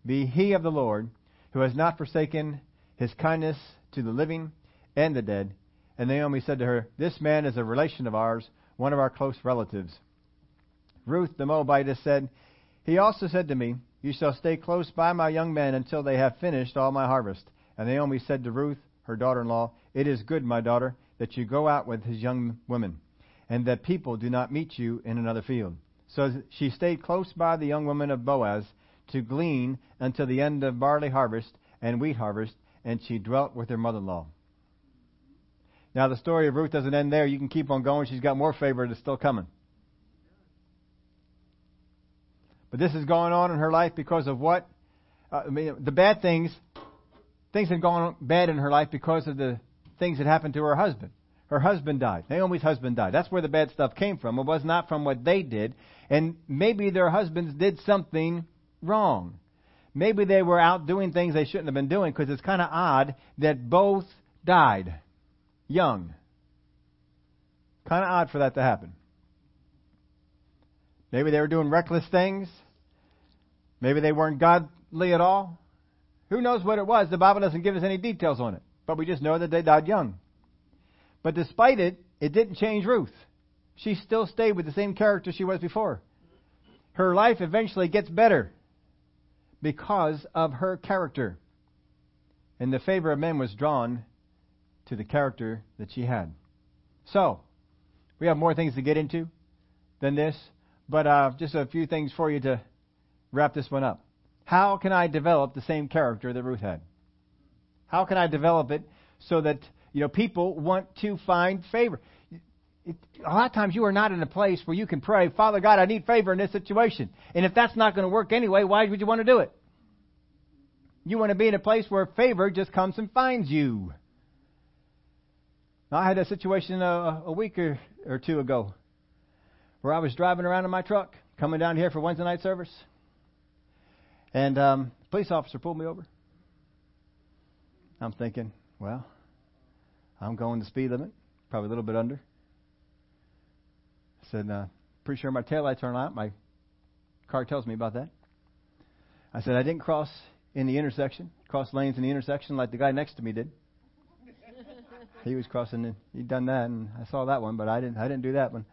be he of the Lord, who has not forsaken his kindness to the living and the dead. And Naomi said to her, This man is a relation of ours, one of our close relatives. Ruth the Moabitess said, He also said to me, You shall stay close by my young men until they have finished all my harvest. And Naomi said to Ruth, her daughter in law, It is good, my daughter, that you go out with his young women, and that people do not meet you in another field. So she stayed close by the young woman of Boaz to glean until the end of barley harvest and wheat harvest, and she dwelt with her mother in law. Now, the story of Ruth doesn't end there. You can keep on going. She's got more favor that's still coming. But this is going on in her life because of what? Uh, I mean, the bad things, things had gone bad in her life because of the things that happened to her husband. Her husband died. Naomi's husband died. That's where the bad stuff came from. It was not from what they did. And maybe their husbands did something wrong. Maybe they were out doing things they shouldn't have been doing because it's kind of odd that both died young. Kind of odd for that to happen. Maybe they were doing reckless things. Maybe they weren't godly at all. Who knows what it was? The Bible doesn't give us any details on it but we just know that they died young. But despite it, it didn't change Ruth. She still stayed with the same character she was before. Her life eventually gets better because of her character. And the favor of men was drawn to the character that she had. So, we have more things to get into than this, but uh, just a few things for you to wrap this one up. How can I develop the same character that Ruth had? How can I develop it so that you know people want to find favor? It, a lot of times you are not in a place where you can pray, Father God, I need favor in this situation. And if that's not going to work anyway, why would you want to do it? You want to be in a place where favor just comes and finds you. I had a situation a, a week or, or two ago where I was driving around in my truck coming down here for Wednesday night service. And um, police officer pulled me over. I'm thinking, well, I'm going the speed limit, probably a little bit under. I said, uh, pretty sure my taillights aren't out. My car tells me about that. I said, I didn't cross in the intersection, cross lanes in the intersection like the guy next to me did. he was crossing, and he'd done that, and I saw that one, but I didn't. I didn't do that one.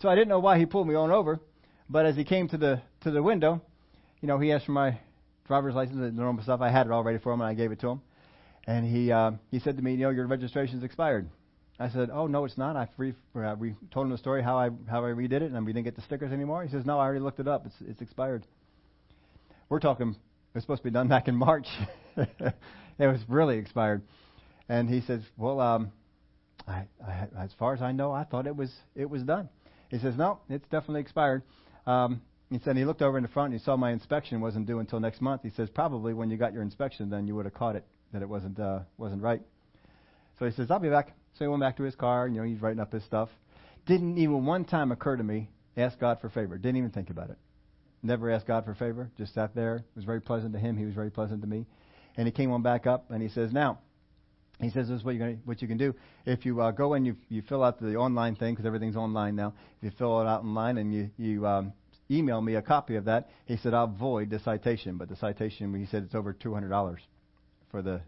So I didn't know why he pulled me on over. But as he came to the to the window, you know, he asked for my driver's license and normal stuff. I had it all ready for him, and I gave it to him. And he uh, he said to me, you know, your registration's expired. I said, oh no, it's not. I re- uh, we told him the story how I how I redid it, and we didn't get the stickers anymore. He says, no, I already looked it up. It's it's expired. We're talking. It was supposed to be done back in March. it was really expired. And he says, well, um, I, I, as far as I know, I thought it was it was done. He says, no, it's definitely expired. Um, he said he looked over in the front and he saw my inspection wasn't due until next month. He says probably when you got your inspection, then you would have caught it that it wasn't uh, wasn't right. So he says I'll be back. So he went back to his car. You know he's writing up his stuff. Didn't even one time occur to me ask God for favor. Didn't even think about it. Never asked God for favor. Just sat there. It was very pleasant to him. He was very pleasant to me. And he came on back up and he says now. He says this is what you gonna, what you can do if you uh, go and you you fill out the online thing because everything's online now. If you fill it out online and you you um, email me a copy of that. He said, I'll void the citation, but the citation, he said it's over $200 for the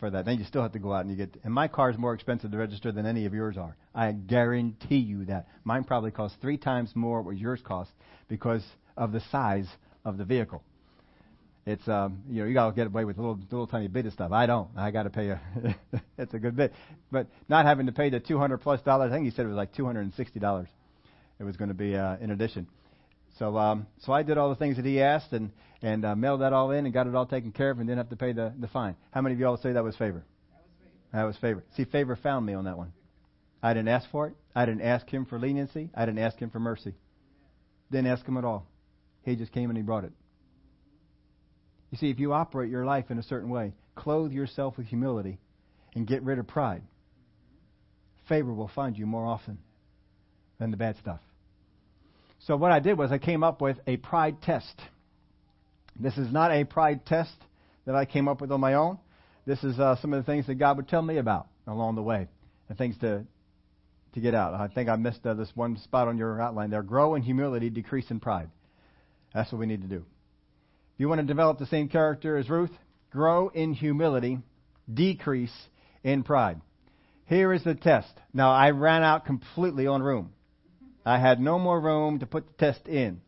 for that. Then you still have to go out and you get. And my car is more expensive to register than any of yours are. I guarantee you that. Mine probably costs three times more what yours costs because of the size of the vehicle. It's um, you know you gotta get away with a little little tiny bit of stuff. I don't. I got to pay a. it's a good bit, but not having to pay the 200 plus dollars. I think he said it was like 260 dollars. It was going to be uh, in addition. So, um, so I did all the things that he asked and and uh, mailed that all in and got it all taken care of and didn't have to pay the the fine. How many of say that was favor? That was favor. That was favor. See, favor found me on that one. I didn't ask for it. I didn't ask him for leniency. I didn't ask him for mercy. Didn't ask him at all. He just came and he brought it. You see, if you operate your life in a certain way, clothe yourself with humility, and get rid of pride, favor will find you more often than the bad stuff. So what I did was I came up with a pride test. This is not a pride test that I came up with on my own. This is uh, some of the things that God would tell me about along the way and things to to get out. I think I missed uh, this one spot on your outline there. Grow in humility, decrease in pride. That's what we need to do. If you want to develop the same character as Ruth, grow in humility, decrease in pride. Here is the test. Now I ran out completely on room. I had no more room to put the test in.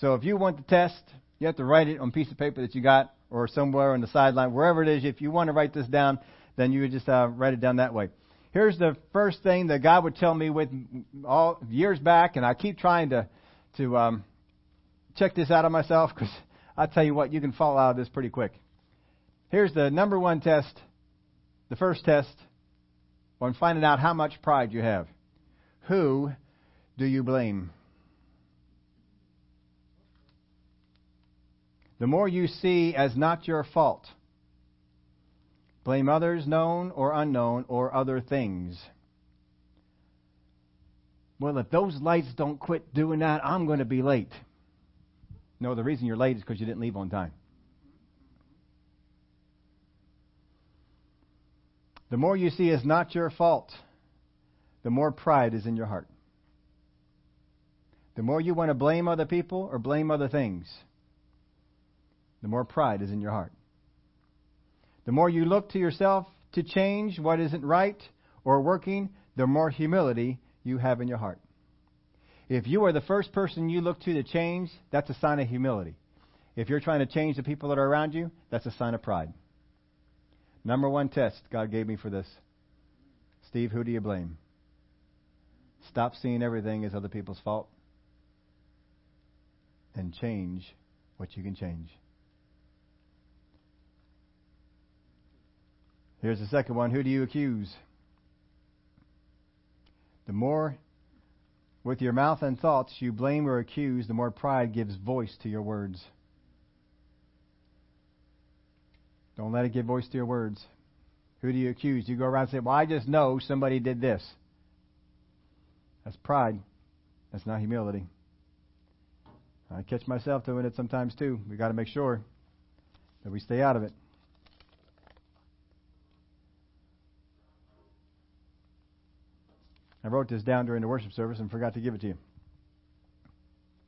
So if you want the test, you have to write it on a piece of paper that you got or somewhere on the sideline, wherever it is. If you want to write this down, then you would just uh, write it down that way. Here's the first thing that God would tell me with all years back, and I keep trying to to um, check this out of myself because I tell you what, you can fall out of this pretty quick. Here's the number one test, the first test on finding out how much pride you have. Who do you blame? The more you see as not your fault, blame others, known or unknown, or other things. Well, if those lights don't quit doing that, I'm going to be late. No, the reason you're late is because you didn't leave on time. The more you see as not your fault, the more pride is in your heart. The more you want to blame other people or blame other things, the more pride is in your heart. The more you look to yourself to change what isn't right or working, the more humility you have in your heart. If you are the first person you look to to change, that's a sign of humility. If you're trying to change the people that are around you, that's a sign of pride. Number one test God gave me for this Steve, who do you blame? Stop seeing everything as other people's fault and change what you can change. Here's the second one. Who do you accuse? The more with your mouth and thoughts you blame or accuse, the more pride gives voice to your words. Don't let it give voice to your words. Who do you accuse? You go around and say, Well, I just know somebody did this. That's pride. That's not humility. I catch myself doing it sometimes too. We got to make sure that we stay out of it. I wrote this down during the worship service and forgot to give it to you.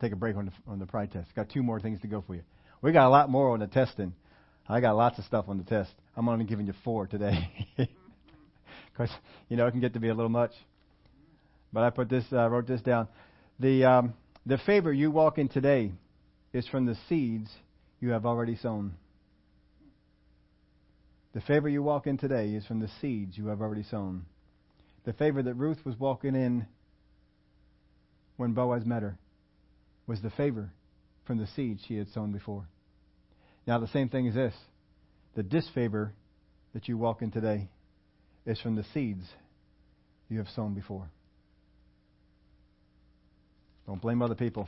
take a break on the, on the pride test. Got two more things to go for you. We got a lot more on the testing. I got lots of stuff on the test. I'm only giving you four today. Because, you know, it can get to be a little much. But I put this, uh, wrote this down. The, um, the favor you walk in today is from the seeds you have already sown. The favor you walk in today is from the seeds you have already sown. The favor that Ruth was walking in when Boaz met her was the favor from the seed she had sown before. Now, the same thing is this the disfavor that you walk in today is from the seeds you have sown before. Don't blame other people.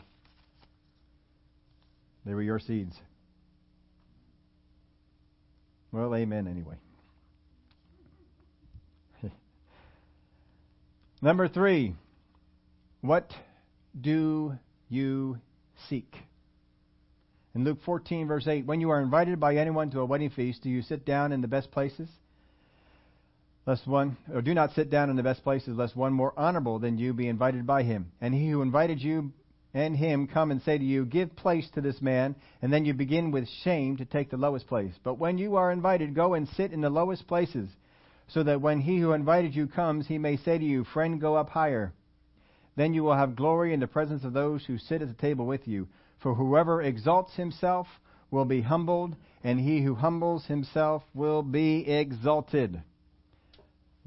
They were your seeds. Well, amen anyway. Number three, what do you seek? In Luke 14, verse 8, when you are invited by anyone to a wedding feast, do you sit down in the best places? Lest one, or do not sit down in the best places, lest one more honorable than you be invited by him. And he who invited you and him come and say to you, Give place to this man, and then you begin with shame to take the lowest place. But when you are invited, go and sit in the lowest places, so that when he who invited you comes, he may say to you, Friend, go up higher. Then you will have glory in the presence of those who sit at the table with you. For whoever exalts himself will be humbled, and he who humbles himself will be exalted.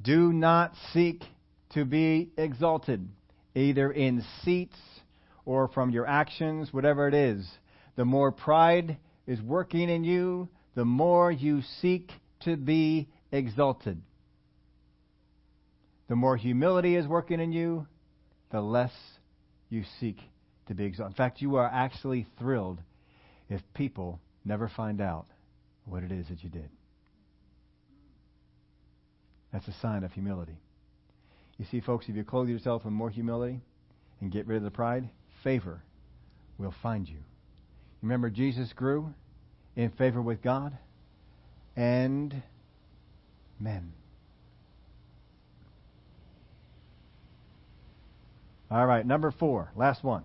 Do not seek to be exalted, either in seats or from your actions, whatever it is. The more pride is working in you, the more you seek to be exalted. The more humility is working in you, the less you seek to be exalted. In fact, you are actually thrilled if people never find out what it is that you did. That's a sign of humility. You see, folks, if you clothe yourself in more humility and get rid of the pride, favor will find you. Remember, Jesus grew in favor with God and men. All right, number four, last one.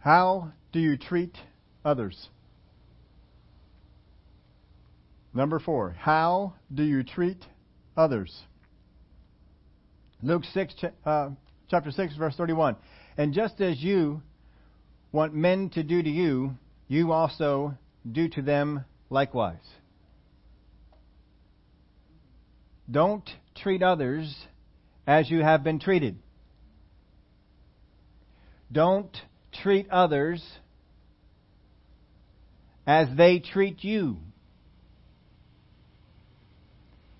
How do you treat others? Number four, how do you treat others? Luke 6, uh, chapter 6, verse 31. And just as you want men to do to you, you also do to them likewise. Don't treat others as you have been treated. Don't treat others as they treat you.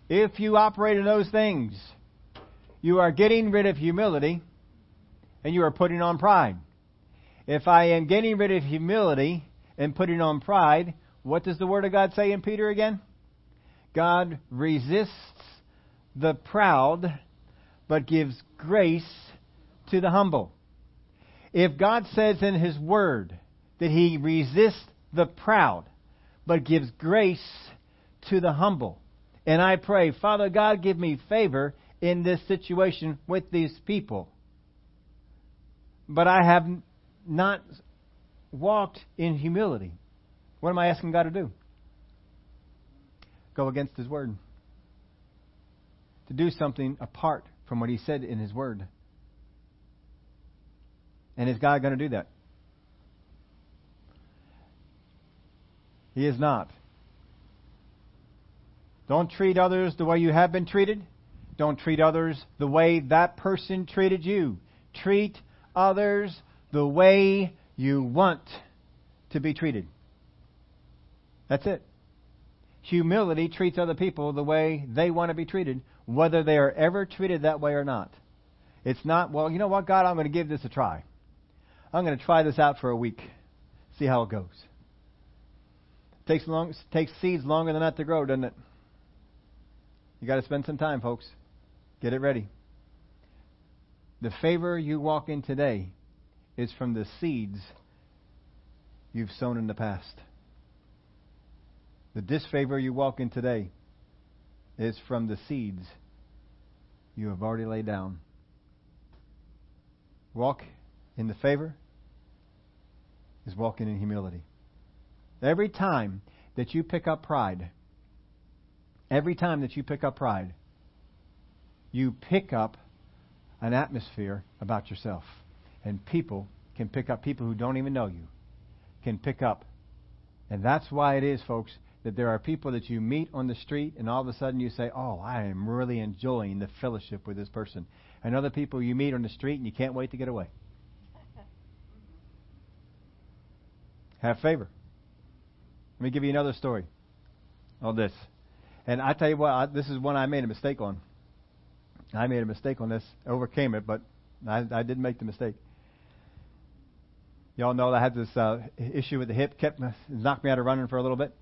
If you operate in those things, you are getting rid of humility and you are putting on pride. If I am getting rid of humility and putting on pride, what does the Word of God say in Peter again? God resists the proud, but gives grace to the humble. If God says in His Word that He resists the proud, but gives grace to the humble, and I pray, Father God, give me favor in this situation with these people. But I have not walked in humility. What am I asking God to do? Go against His Word to do something apart from what He said in His Word. And is God going to do that? He is not. Don't treat others the way you have been treated. Don't treat others the way that person treated you. Treat others the way you want to be treated. That's it. Humility treats other people the way they want to be treated whether they are ever treated that way or not. It's not, well, you know what, God, I'm going to give this a try. I'm going to try this out for a week, see how it goes. Takes long, takes seeds longer than that to grow, doesn't it? You got to spend some time, folks. Get it ready. The favor you walk in today is from the seeds you've sown in the past. The disfavor you walk in today is from the seeds you have already laid down. Walk in the favor is walking in humility. Every time that you pick up pride, every time that you pick up pride, you pick up an atmosphere about yourself. And people can pick up, people who don't even know you can pick up. And that's why it is, folks, that there are people that you meet on the street and all of a sudden you say, Oh, I am really enjoying the fellowship with this person. And other people you meet on the street and you can't wait to get away. Have favor. Let me give you another story on this. And I tell you what, I, this is one I made a mistake on. I made a mistake on this, overcame it, but I, I did make the mistake. Y'all know I had this uh, issue with the hip, kept knocked me out of running for a little bit.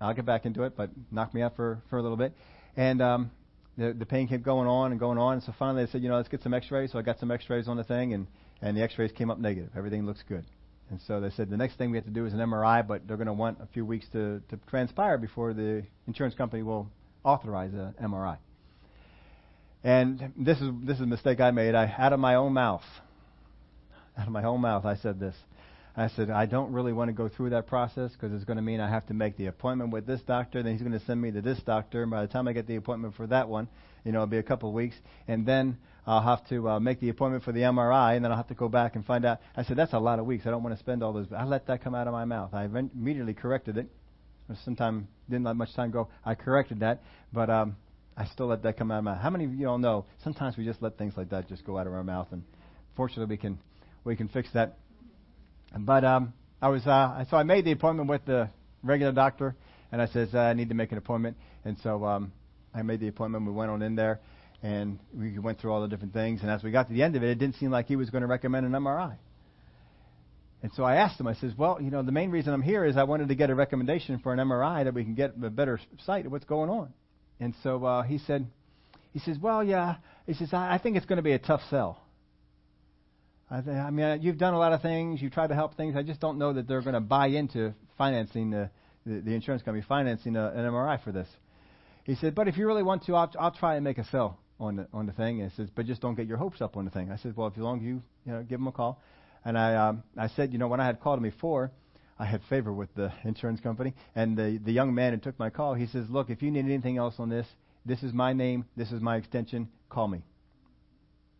I'll get back into it, but knocked me out for for a little bit, and um, the the pain kept going on and going on. So finally, they said, you know, let's get some X-rays. So I got some X-rays on the thing, and and the X-rays came up negative. Everything looks good. And so they said the next thing we have to do is an MRI, but they're going to want a few weeks to, to transpire before the insurance company will authorize an MRI. And this is this is a mistake I made. I out of my own mouth, out of my own mouth, I said this. I said I don't really want to go through that process because it's going to mean I have to make the appointment with this doctor. Then he's going to send me to this doctor. And by the time I get the appointment for that one, you know, it'll be a couple of weeks, and then I'll have to uh, make the appointment for the MRI, and then I'll have to go back and find out. I said, that's a lot of weeks. I don't want to spend all those. I let that come out of my mouth. I immediately corrected it. Sometime didn't let much time go. I corrected that, but um, I still let that come out of my mouth. How many of you all know? Sometimes we just let things like that just go out of our mouth, and fortunately we can we can fix that. But um, I was uh, so I made the appointment with the regular doctor, and I says uh, I need to make an appointment, and so um, I made the appointment. We went on in there, and we went through all the different things. And as we got to the end of it, it didn't seem like he was going to recommend an MRI. And so I asked him, I says, well, you know, the main reason I'm here is I wanted to get a recommendation for an MRI that we can get a better sight of what's going on. And so uh, he said, he says, well, yeah. He says, I, I think it's going to be a tough sell. I, th- I mean, you've done a lot of things. You tried to help things. I just don't know that they're going to buy into financing the, the, the insurance company financing a, an MRI for this. He said, but if you really want to, I'll, I'll try and make a sell on the on the thing. And he says, but just don't get your hopes up on the thing. I said, well, if as long you you know give him a call. And I um, I said, you know, when I had called him before, I had favor with the insurance company, and the the young man who took my call, he says, look, if you need anything else on this, this is my name, this is my extension, call me.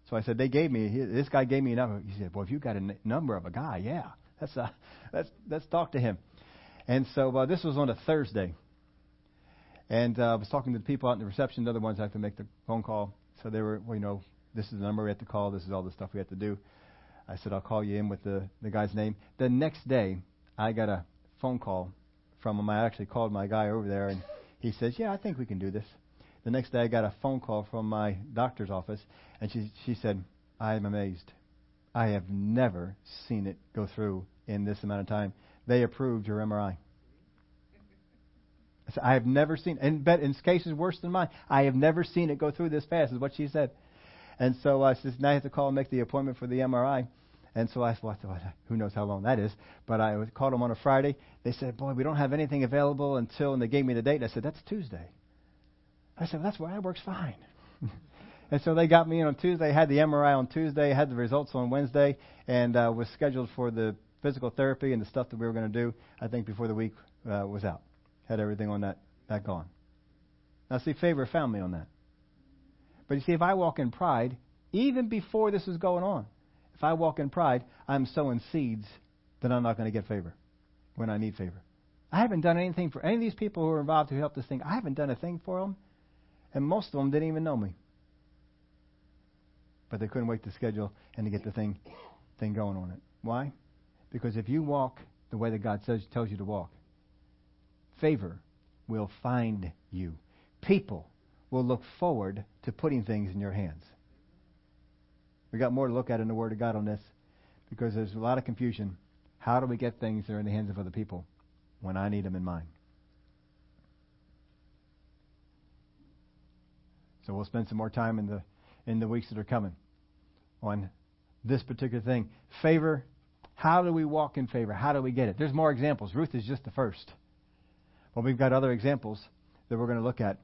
So I said, they gave me this guy gave me a number. He said, well, if you got a n- number of a guy, yeah, that's a let's let's talk to him. And so uh, this was on a Thursday. And uh, I was talking to the people out in the reception, the other ones I have to make the phone call. So they were, well, you know, this is the number we have to call. This is all the stuff we have to do. I said, I'll call you in with the, the guy's name. The next day, I got a phone call from him. I actually called my guy over there, and he says, Yeah, I think we can do this. The next day, I got a phone call from my doctor's office, and she, she said, I am amazed. I have never seen it go through in this amount of time. They approved your MRI. I, I have never seen, and bet in cases worse than mine, I have never seen it go through this fast, is what she said. And so I said, now I have to call and make the appointment for the MRI. And so I well, who knows how long that is. But I called them on a Friday. They said, boy, we don't have anything available until, and they gave me the date. And I said, that's Tuesday. I said, well, that's why that works fine. and so they got me in on Tuesday, had the MRI on Tuesday, had the results on Wednesday, and uh, was scheduled for the physical therapy and the stuff that we were going to do, I think, before the week uh, was out had everything on that, that gone. Now, see, favor found me on that. But you see, if I walk in pride, even before this is going on, if I walk in pride, I'm sowing seeds that I'm not going to get favor when I need favor. I haven't done anything for any of these people who are involved who helped this thing. I haven't done a thing for them, and most of them didn't even know me. But they couldn't wait to schedule and to get the thing, thing going on it. Why? Because if you walk the way that God says, tells you to walk, favor will find you. People will look forward to putting things in your hands. We got more to look at in the Word of God on this because there's a lot of confusion. How do we get things that are in the hands of other people when I need them in mine? So we'll spend some more time in the in the weeks that are coming on this particular thing. Favor. How do we walk in favor? How do we get it? There's more examples. Ruth is just the first. Well, we've got other examples that we're going to look at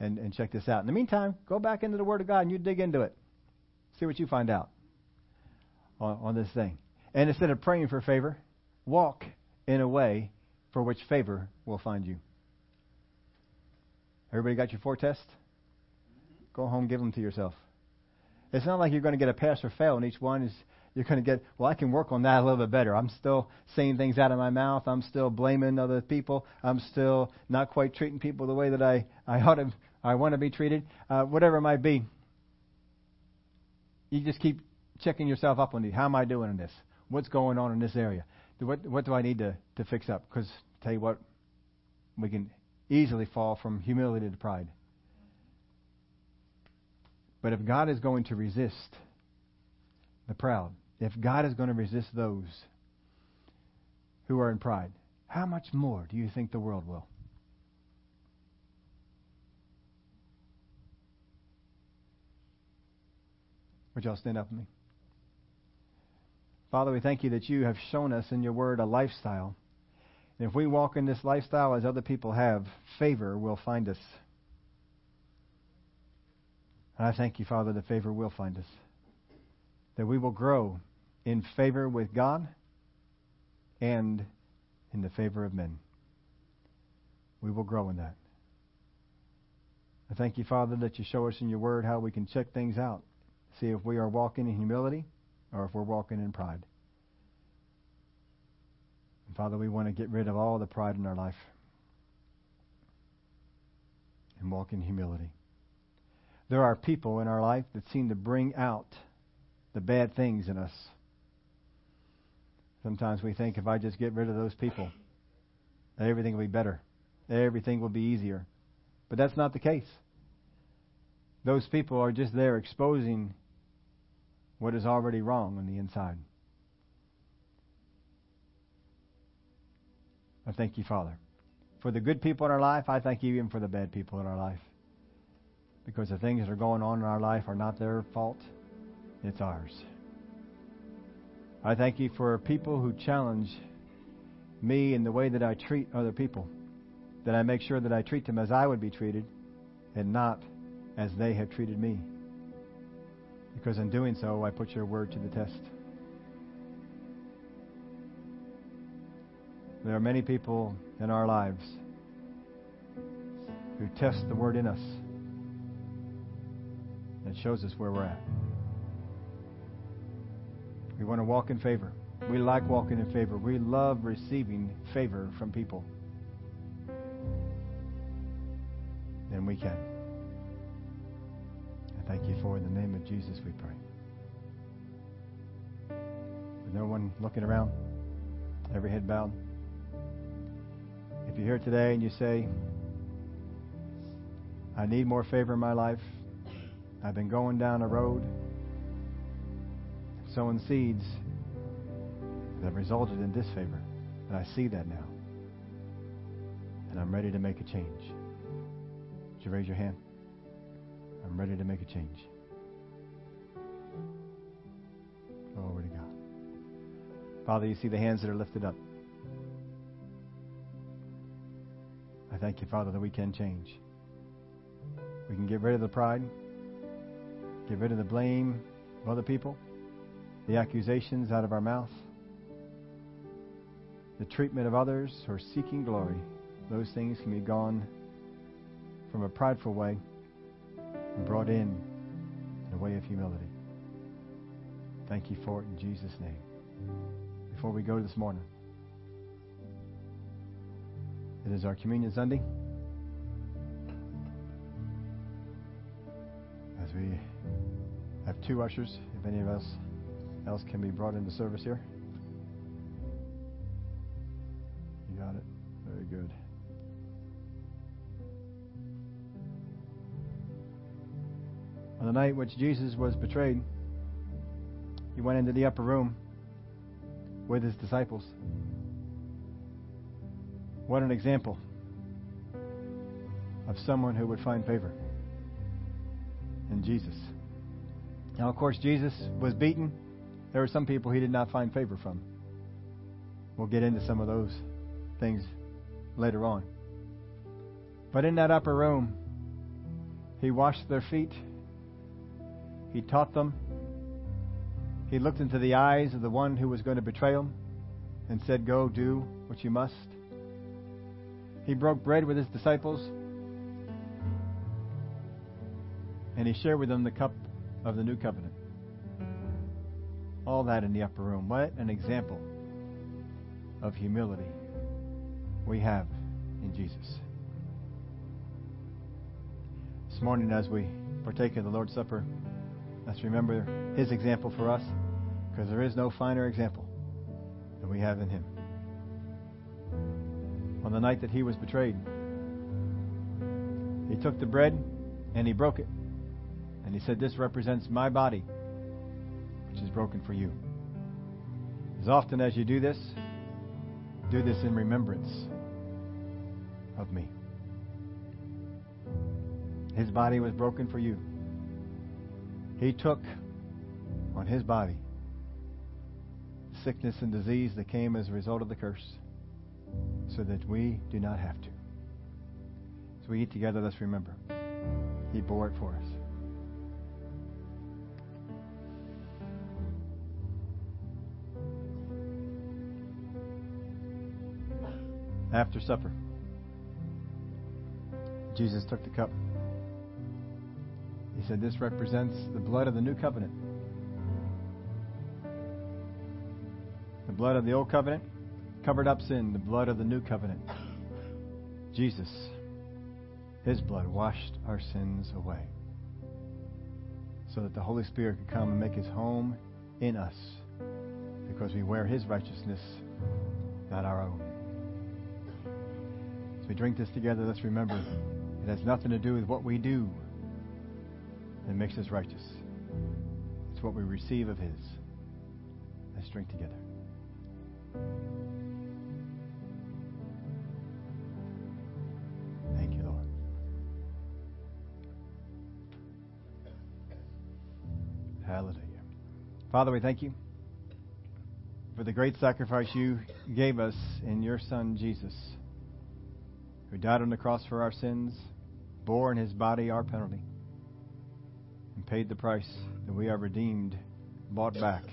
and, and check this out. In the meantime, go back into the Word of God and you dig into it. See what you find out on, on this thing. And instead of praying for favor, walk in a way for which favor will find you. Everybody got your four tests? Go home, give them to yourself. It's not like you're going to get a pass or fail, and each one is you're going to get, well, I can work on that a little bit better. I'm still saying things out of my mouth. I'm still blaming other people. I'm still not quite treating people the way that I, I ought to, I want to be treated. Uh, whatever it might be. You just keep checking yourself up on these. How am I doing in this? What's going on in this area? What, what do I need to, to fix up? Because, tell you what, we can easily fall from humility to pride. But if God is going to resist the proud, if God is going to resist those who are in pride, how much more do you think the world will? Would y'all stand up with me? Father, we thank you that you have shown us in your word a lifestyle. And if we walk in this lifestyle as other people have, favor will find us. And I thank you, Father, that favor will find us. That we will grow in favor with God and in the favor of men. We will grow in that. I thank you, Father, that you show us in your word how we can check things out. See if we are walking in humility or if we're walking in pride. And Father, we want to get rid of all the pride in our life and walk in humility. There are people in our life that seem to bring out the bad things in us. Sometimes we think if I just get rid of those people, everything will be better. Everything will be easier. But that's not the case. Those people are just there exposing what is already wrong on the inside. I thank you, Father. For the good people in our life, I thank you even for the bad people in our life. Because the things that are going on in our life are not their fault, it's ours. I thank you for people who challenge me in the way that I treat other people. That I make sure that I treat them as I would be treated and not as they have treated me. Because in doing so, I put your word to the test. There are many people in our lives who test the word in us that shows us where we're at. We want to walk in favor. We like walking in favor. We love receiving favor from people. Then we can. I thank you for in the name of Jesus we pray. With no one looking around, every head bowed. If you're here today and you say, I need more favor in my life, I've been going down a road, sowing seeds that resulted in disfavor. And I see that now. And I'm ready to make a change. Would you raise your hand? I'm ready to make a change. Glory to God. Father, you see the hands that are lifted up. I thank you, Father, that we can change. We can get rid of the pride, get rid of the blame of other people, the accusations out of our mouth, the treatment of others, or seeking glory. Those things can be gone from a prideful way and brought in in a way of humility. Thank you for it in Jesus' name. Before we go this morning, it is our Communion Sunday. As we have two ushers, if any of us else can be brought into service here. You got it? Very good. On the night which Jesus was betrayed, he went into the upper room with his disciples. What an example of someone who would find favor in Jesus. Now, of course, Jesus was beaten. There were some people he did not find favor from. We'll get into some of those things later on. But in that upper room, He washed their feet. He taught them. He looked into the eyes of the one who was going to betray him and said, Go do what you must. He broke bread with his disciples and he shared with them the cup of the new covenant. All that in the upper room. What an example of humility we have in Jesus. This morning, as we partake of the Lord's Supper, let's remember his example for us, because there is no finer example than we have in him. On the night that he was betrayed, he took the bread and he broke it. And he said, This represents my body, is broken for you. As often as you do this, do this in remembrance of me. His body was broken for you. He took on his body sickness and disease that came as a result of the curse so that we do not have to. As we eat together, let's remember he bore it for us. After supper, Jesus took the cup. He said, This represents the blood of the new covenant. The blood of the old covenant covered up sin, the blood of the new covenant. Jesus, His blood washed our sins away so that the Holy Spirit could come and make His home in us because we wear His righteousness, not our own. We drink this together, let's remember it has nothing to do with what we do that makes us righteous. It's what we receive of His. Let's drink together. Thank you, Lord. Hallelujah. Father, we thank you for the great sacrifice you gave us in your Son, Jesus, who died on the cross for our sins, bore in his body our penalty and paid the price that we are redeemed, bought back.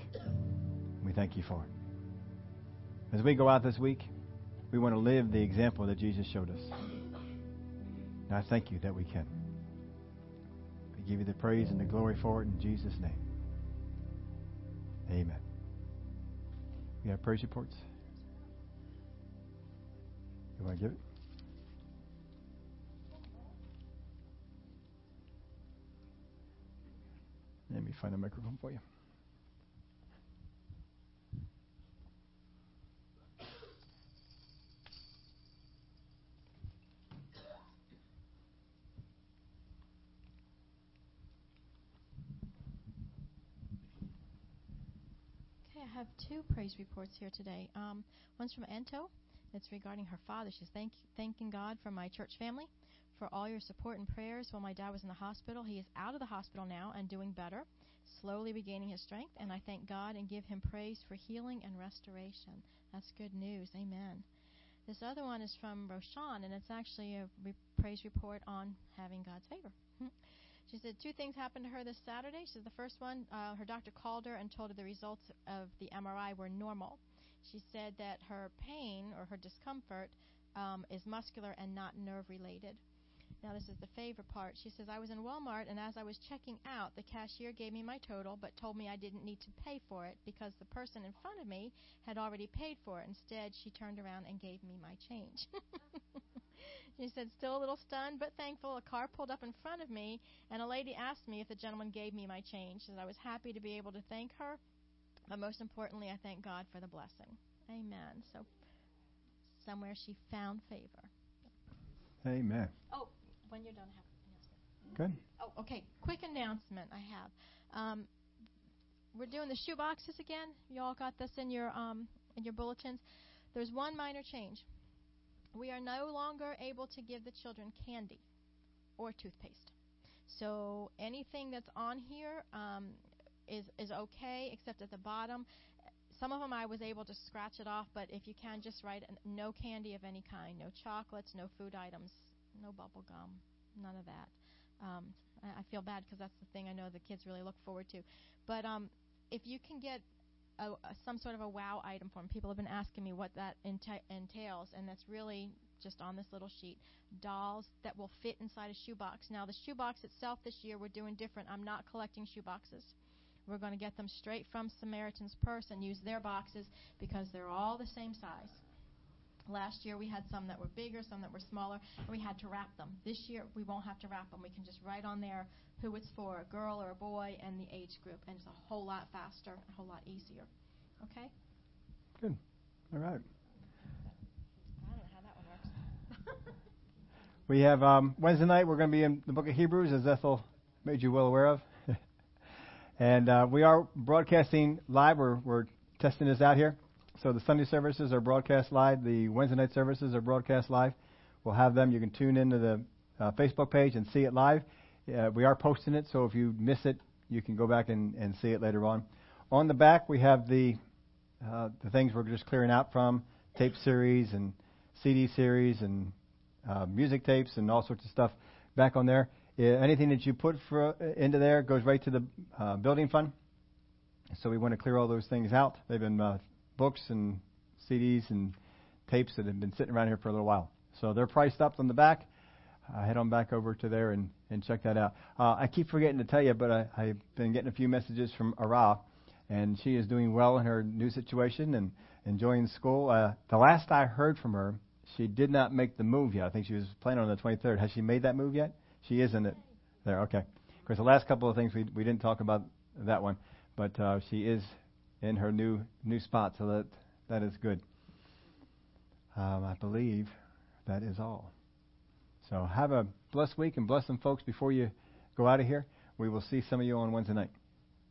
We thank you for it. As we go out this week, we want to live the example that Jesus showed us. And I thank you that we can. We give you the praise and the glory for it in Jesus' name. Amen. We have praise reports. You want to give it? Let me find a microphone for you. Okay, I have two praise reports here today. Um, one's from Anto. It's regarding her father. She's thank, thanking God for my church family, for all your support and prayers while my dad was in the hospital. He is out of the hospital now and doing better, slowly regaining his strength, and I thank God and give him praise for healing and restoration. That's good news. Amen. This other one is from Roshan, and it's actually a re- praise report on having God's favor. She said two things happened to her this Saturday. She said the first one, uh, her doctor called her and told her the results of the MRI were normal. She said that her pain or her discomfort um, is muscular and not nerve related. Now, this is the favor part. She says, I was in Walmart, and as I was checking out, the cashier gave me my total, but told me I didn't need to pay for it because the person in front of me had already paid for it. Instead, she turned around and gave me my change. she said, still a little stunned, but thankful. A car pulled up in front of me, and a lady asked me if the gentleman gave me my change. She said, I was happy to be able to thank her, but most importantly, I thank God for the blessing. Amen. So, somewhere she found favor. Amen. Oh, when you're done, I have an announcement. Good. Oh, okay. Quick announcement I have. Um, we're doing the shoe boxes again. You all got this in your um, in your bulletins. There's one minor change. We are no longer able to give the children candy or toothpaste. So anything that's on here um, is is okay, except at the bottom. Some of them I was able to scratch it off, but if you can, just write an- no candy of any kind, no chocolates, no food items, no bubble gum, none of that. Um, I, feel bad because that's the thing I know the kids really look forward to. But um, if you can get a, a, some sort of a wow item for them, people have been asking me what that enta- entails, and that's really just on this little sheet. Dolls that will fit inside a shoebox. Now, the shoebox itself this year we're doing different. I'm not collecting shoeboxes. We're going to get them straight from Samaritan's Purse and use their boxes because they're all the same size. Last year we had some that were bigger, some that were smaller, and we had to wrap them. This year we won't have to wrap them. We can just write on there who it's for, a girl or a boy, and the age group, and it's a whole lot faster, a whole lot easier. Okay? Good. All right. I don't know how that one works. We have um, Wednesday night. We're going to be in the Book of Hebrews, as Ethel made you well aware of, and uh, we are broadcasting live. We're, we're testing this out here. So the Sunday services are broadcast live. The Wednesday night services are broadcast live. We'll have them. You can tune into the uh, Facebook page and see it live. Uh, we are posting it, so if you miss it, you can go back and, and see it later on. On the back, we have the uh, the things we're just clearing out from tape series and CD series and uh, music tapes and all sorts of stuff back on there. Uh, anything that you put for, uh, into there goes right to the building fund. So we want to clear all those things out. They've been books and CDs and tapes that have been sitting around here for a little while. So they're priced up on the back. Uh, head on back over to there and, and check that out. Uh, I keep forgetting to tell you, but I, I've been getting a few messages from Ara, and she is doing well in her new situation and enjoying school. Uh, the last I heard from her, she did not make the move yet. I think she was planning on the 23rd. Has she made that move yet? She is in it. There, okay. Because the last couple of things we we didn't talk about that one, but uh, she is in her new new spot, so that that is good. Um, I believe that is all. So have a blessed week and bless some folks before you go out of here. We will see some of you on Wednesday night.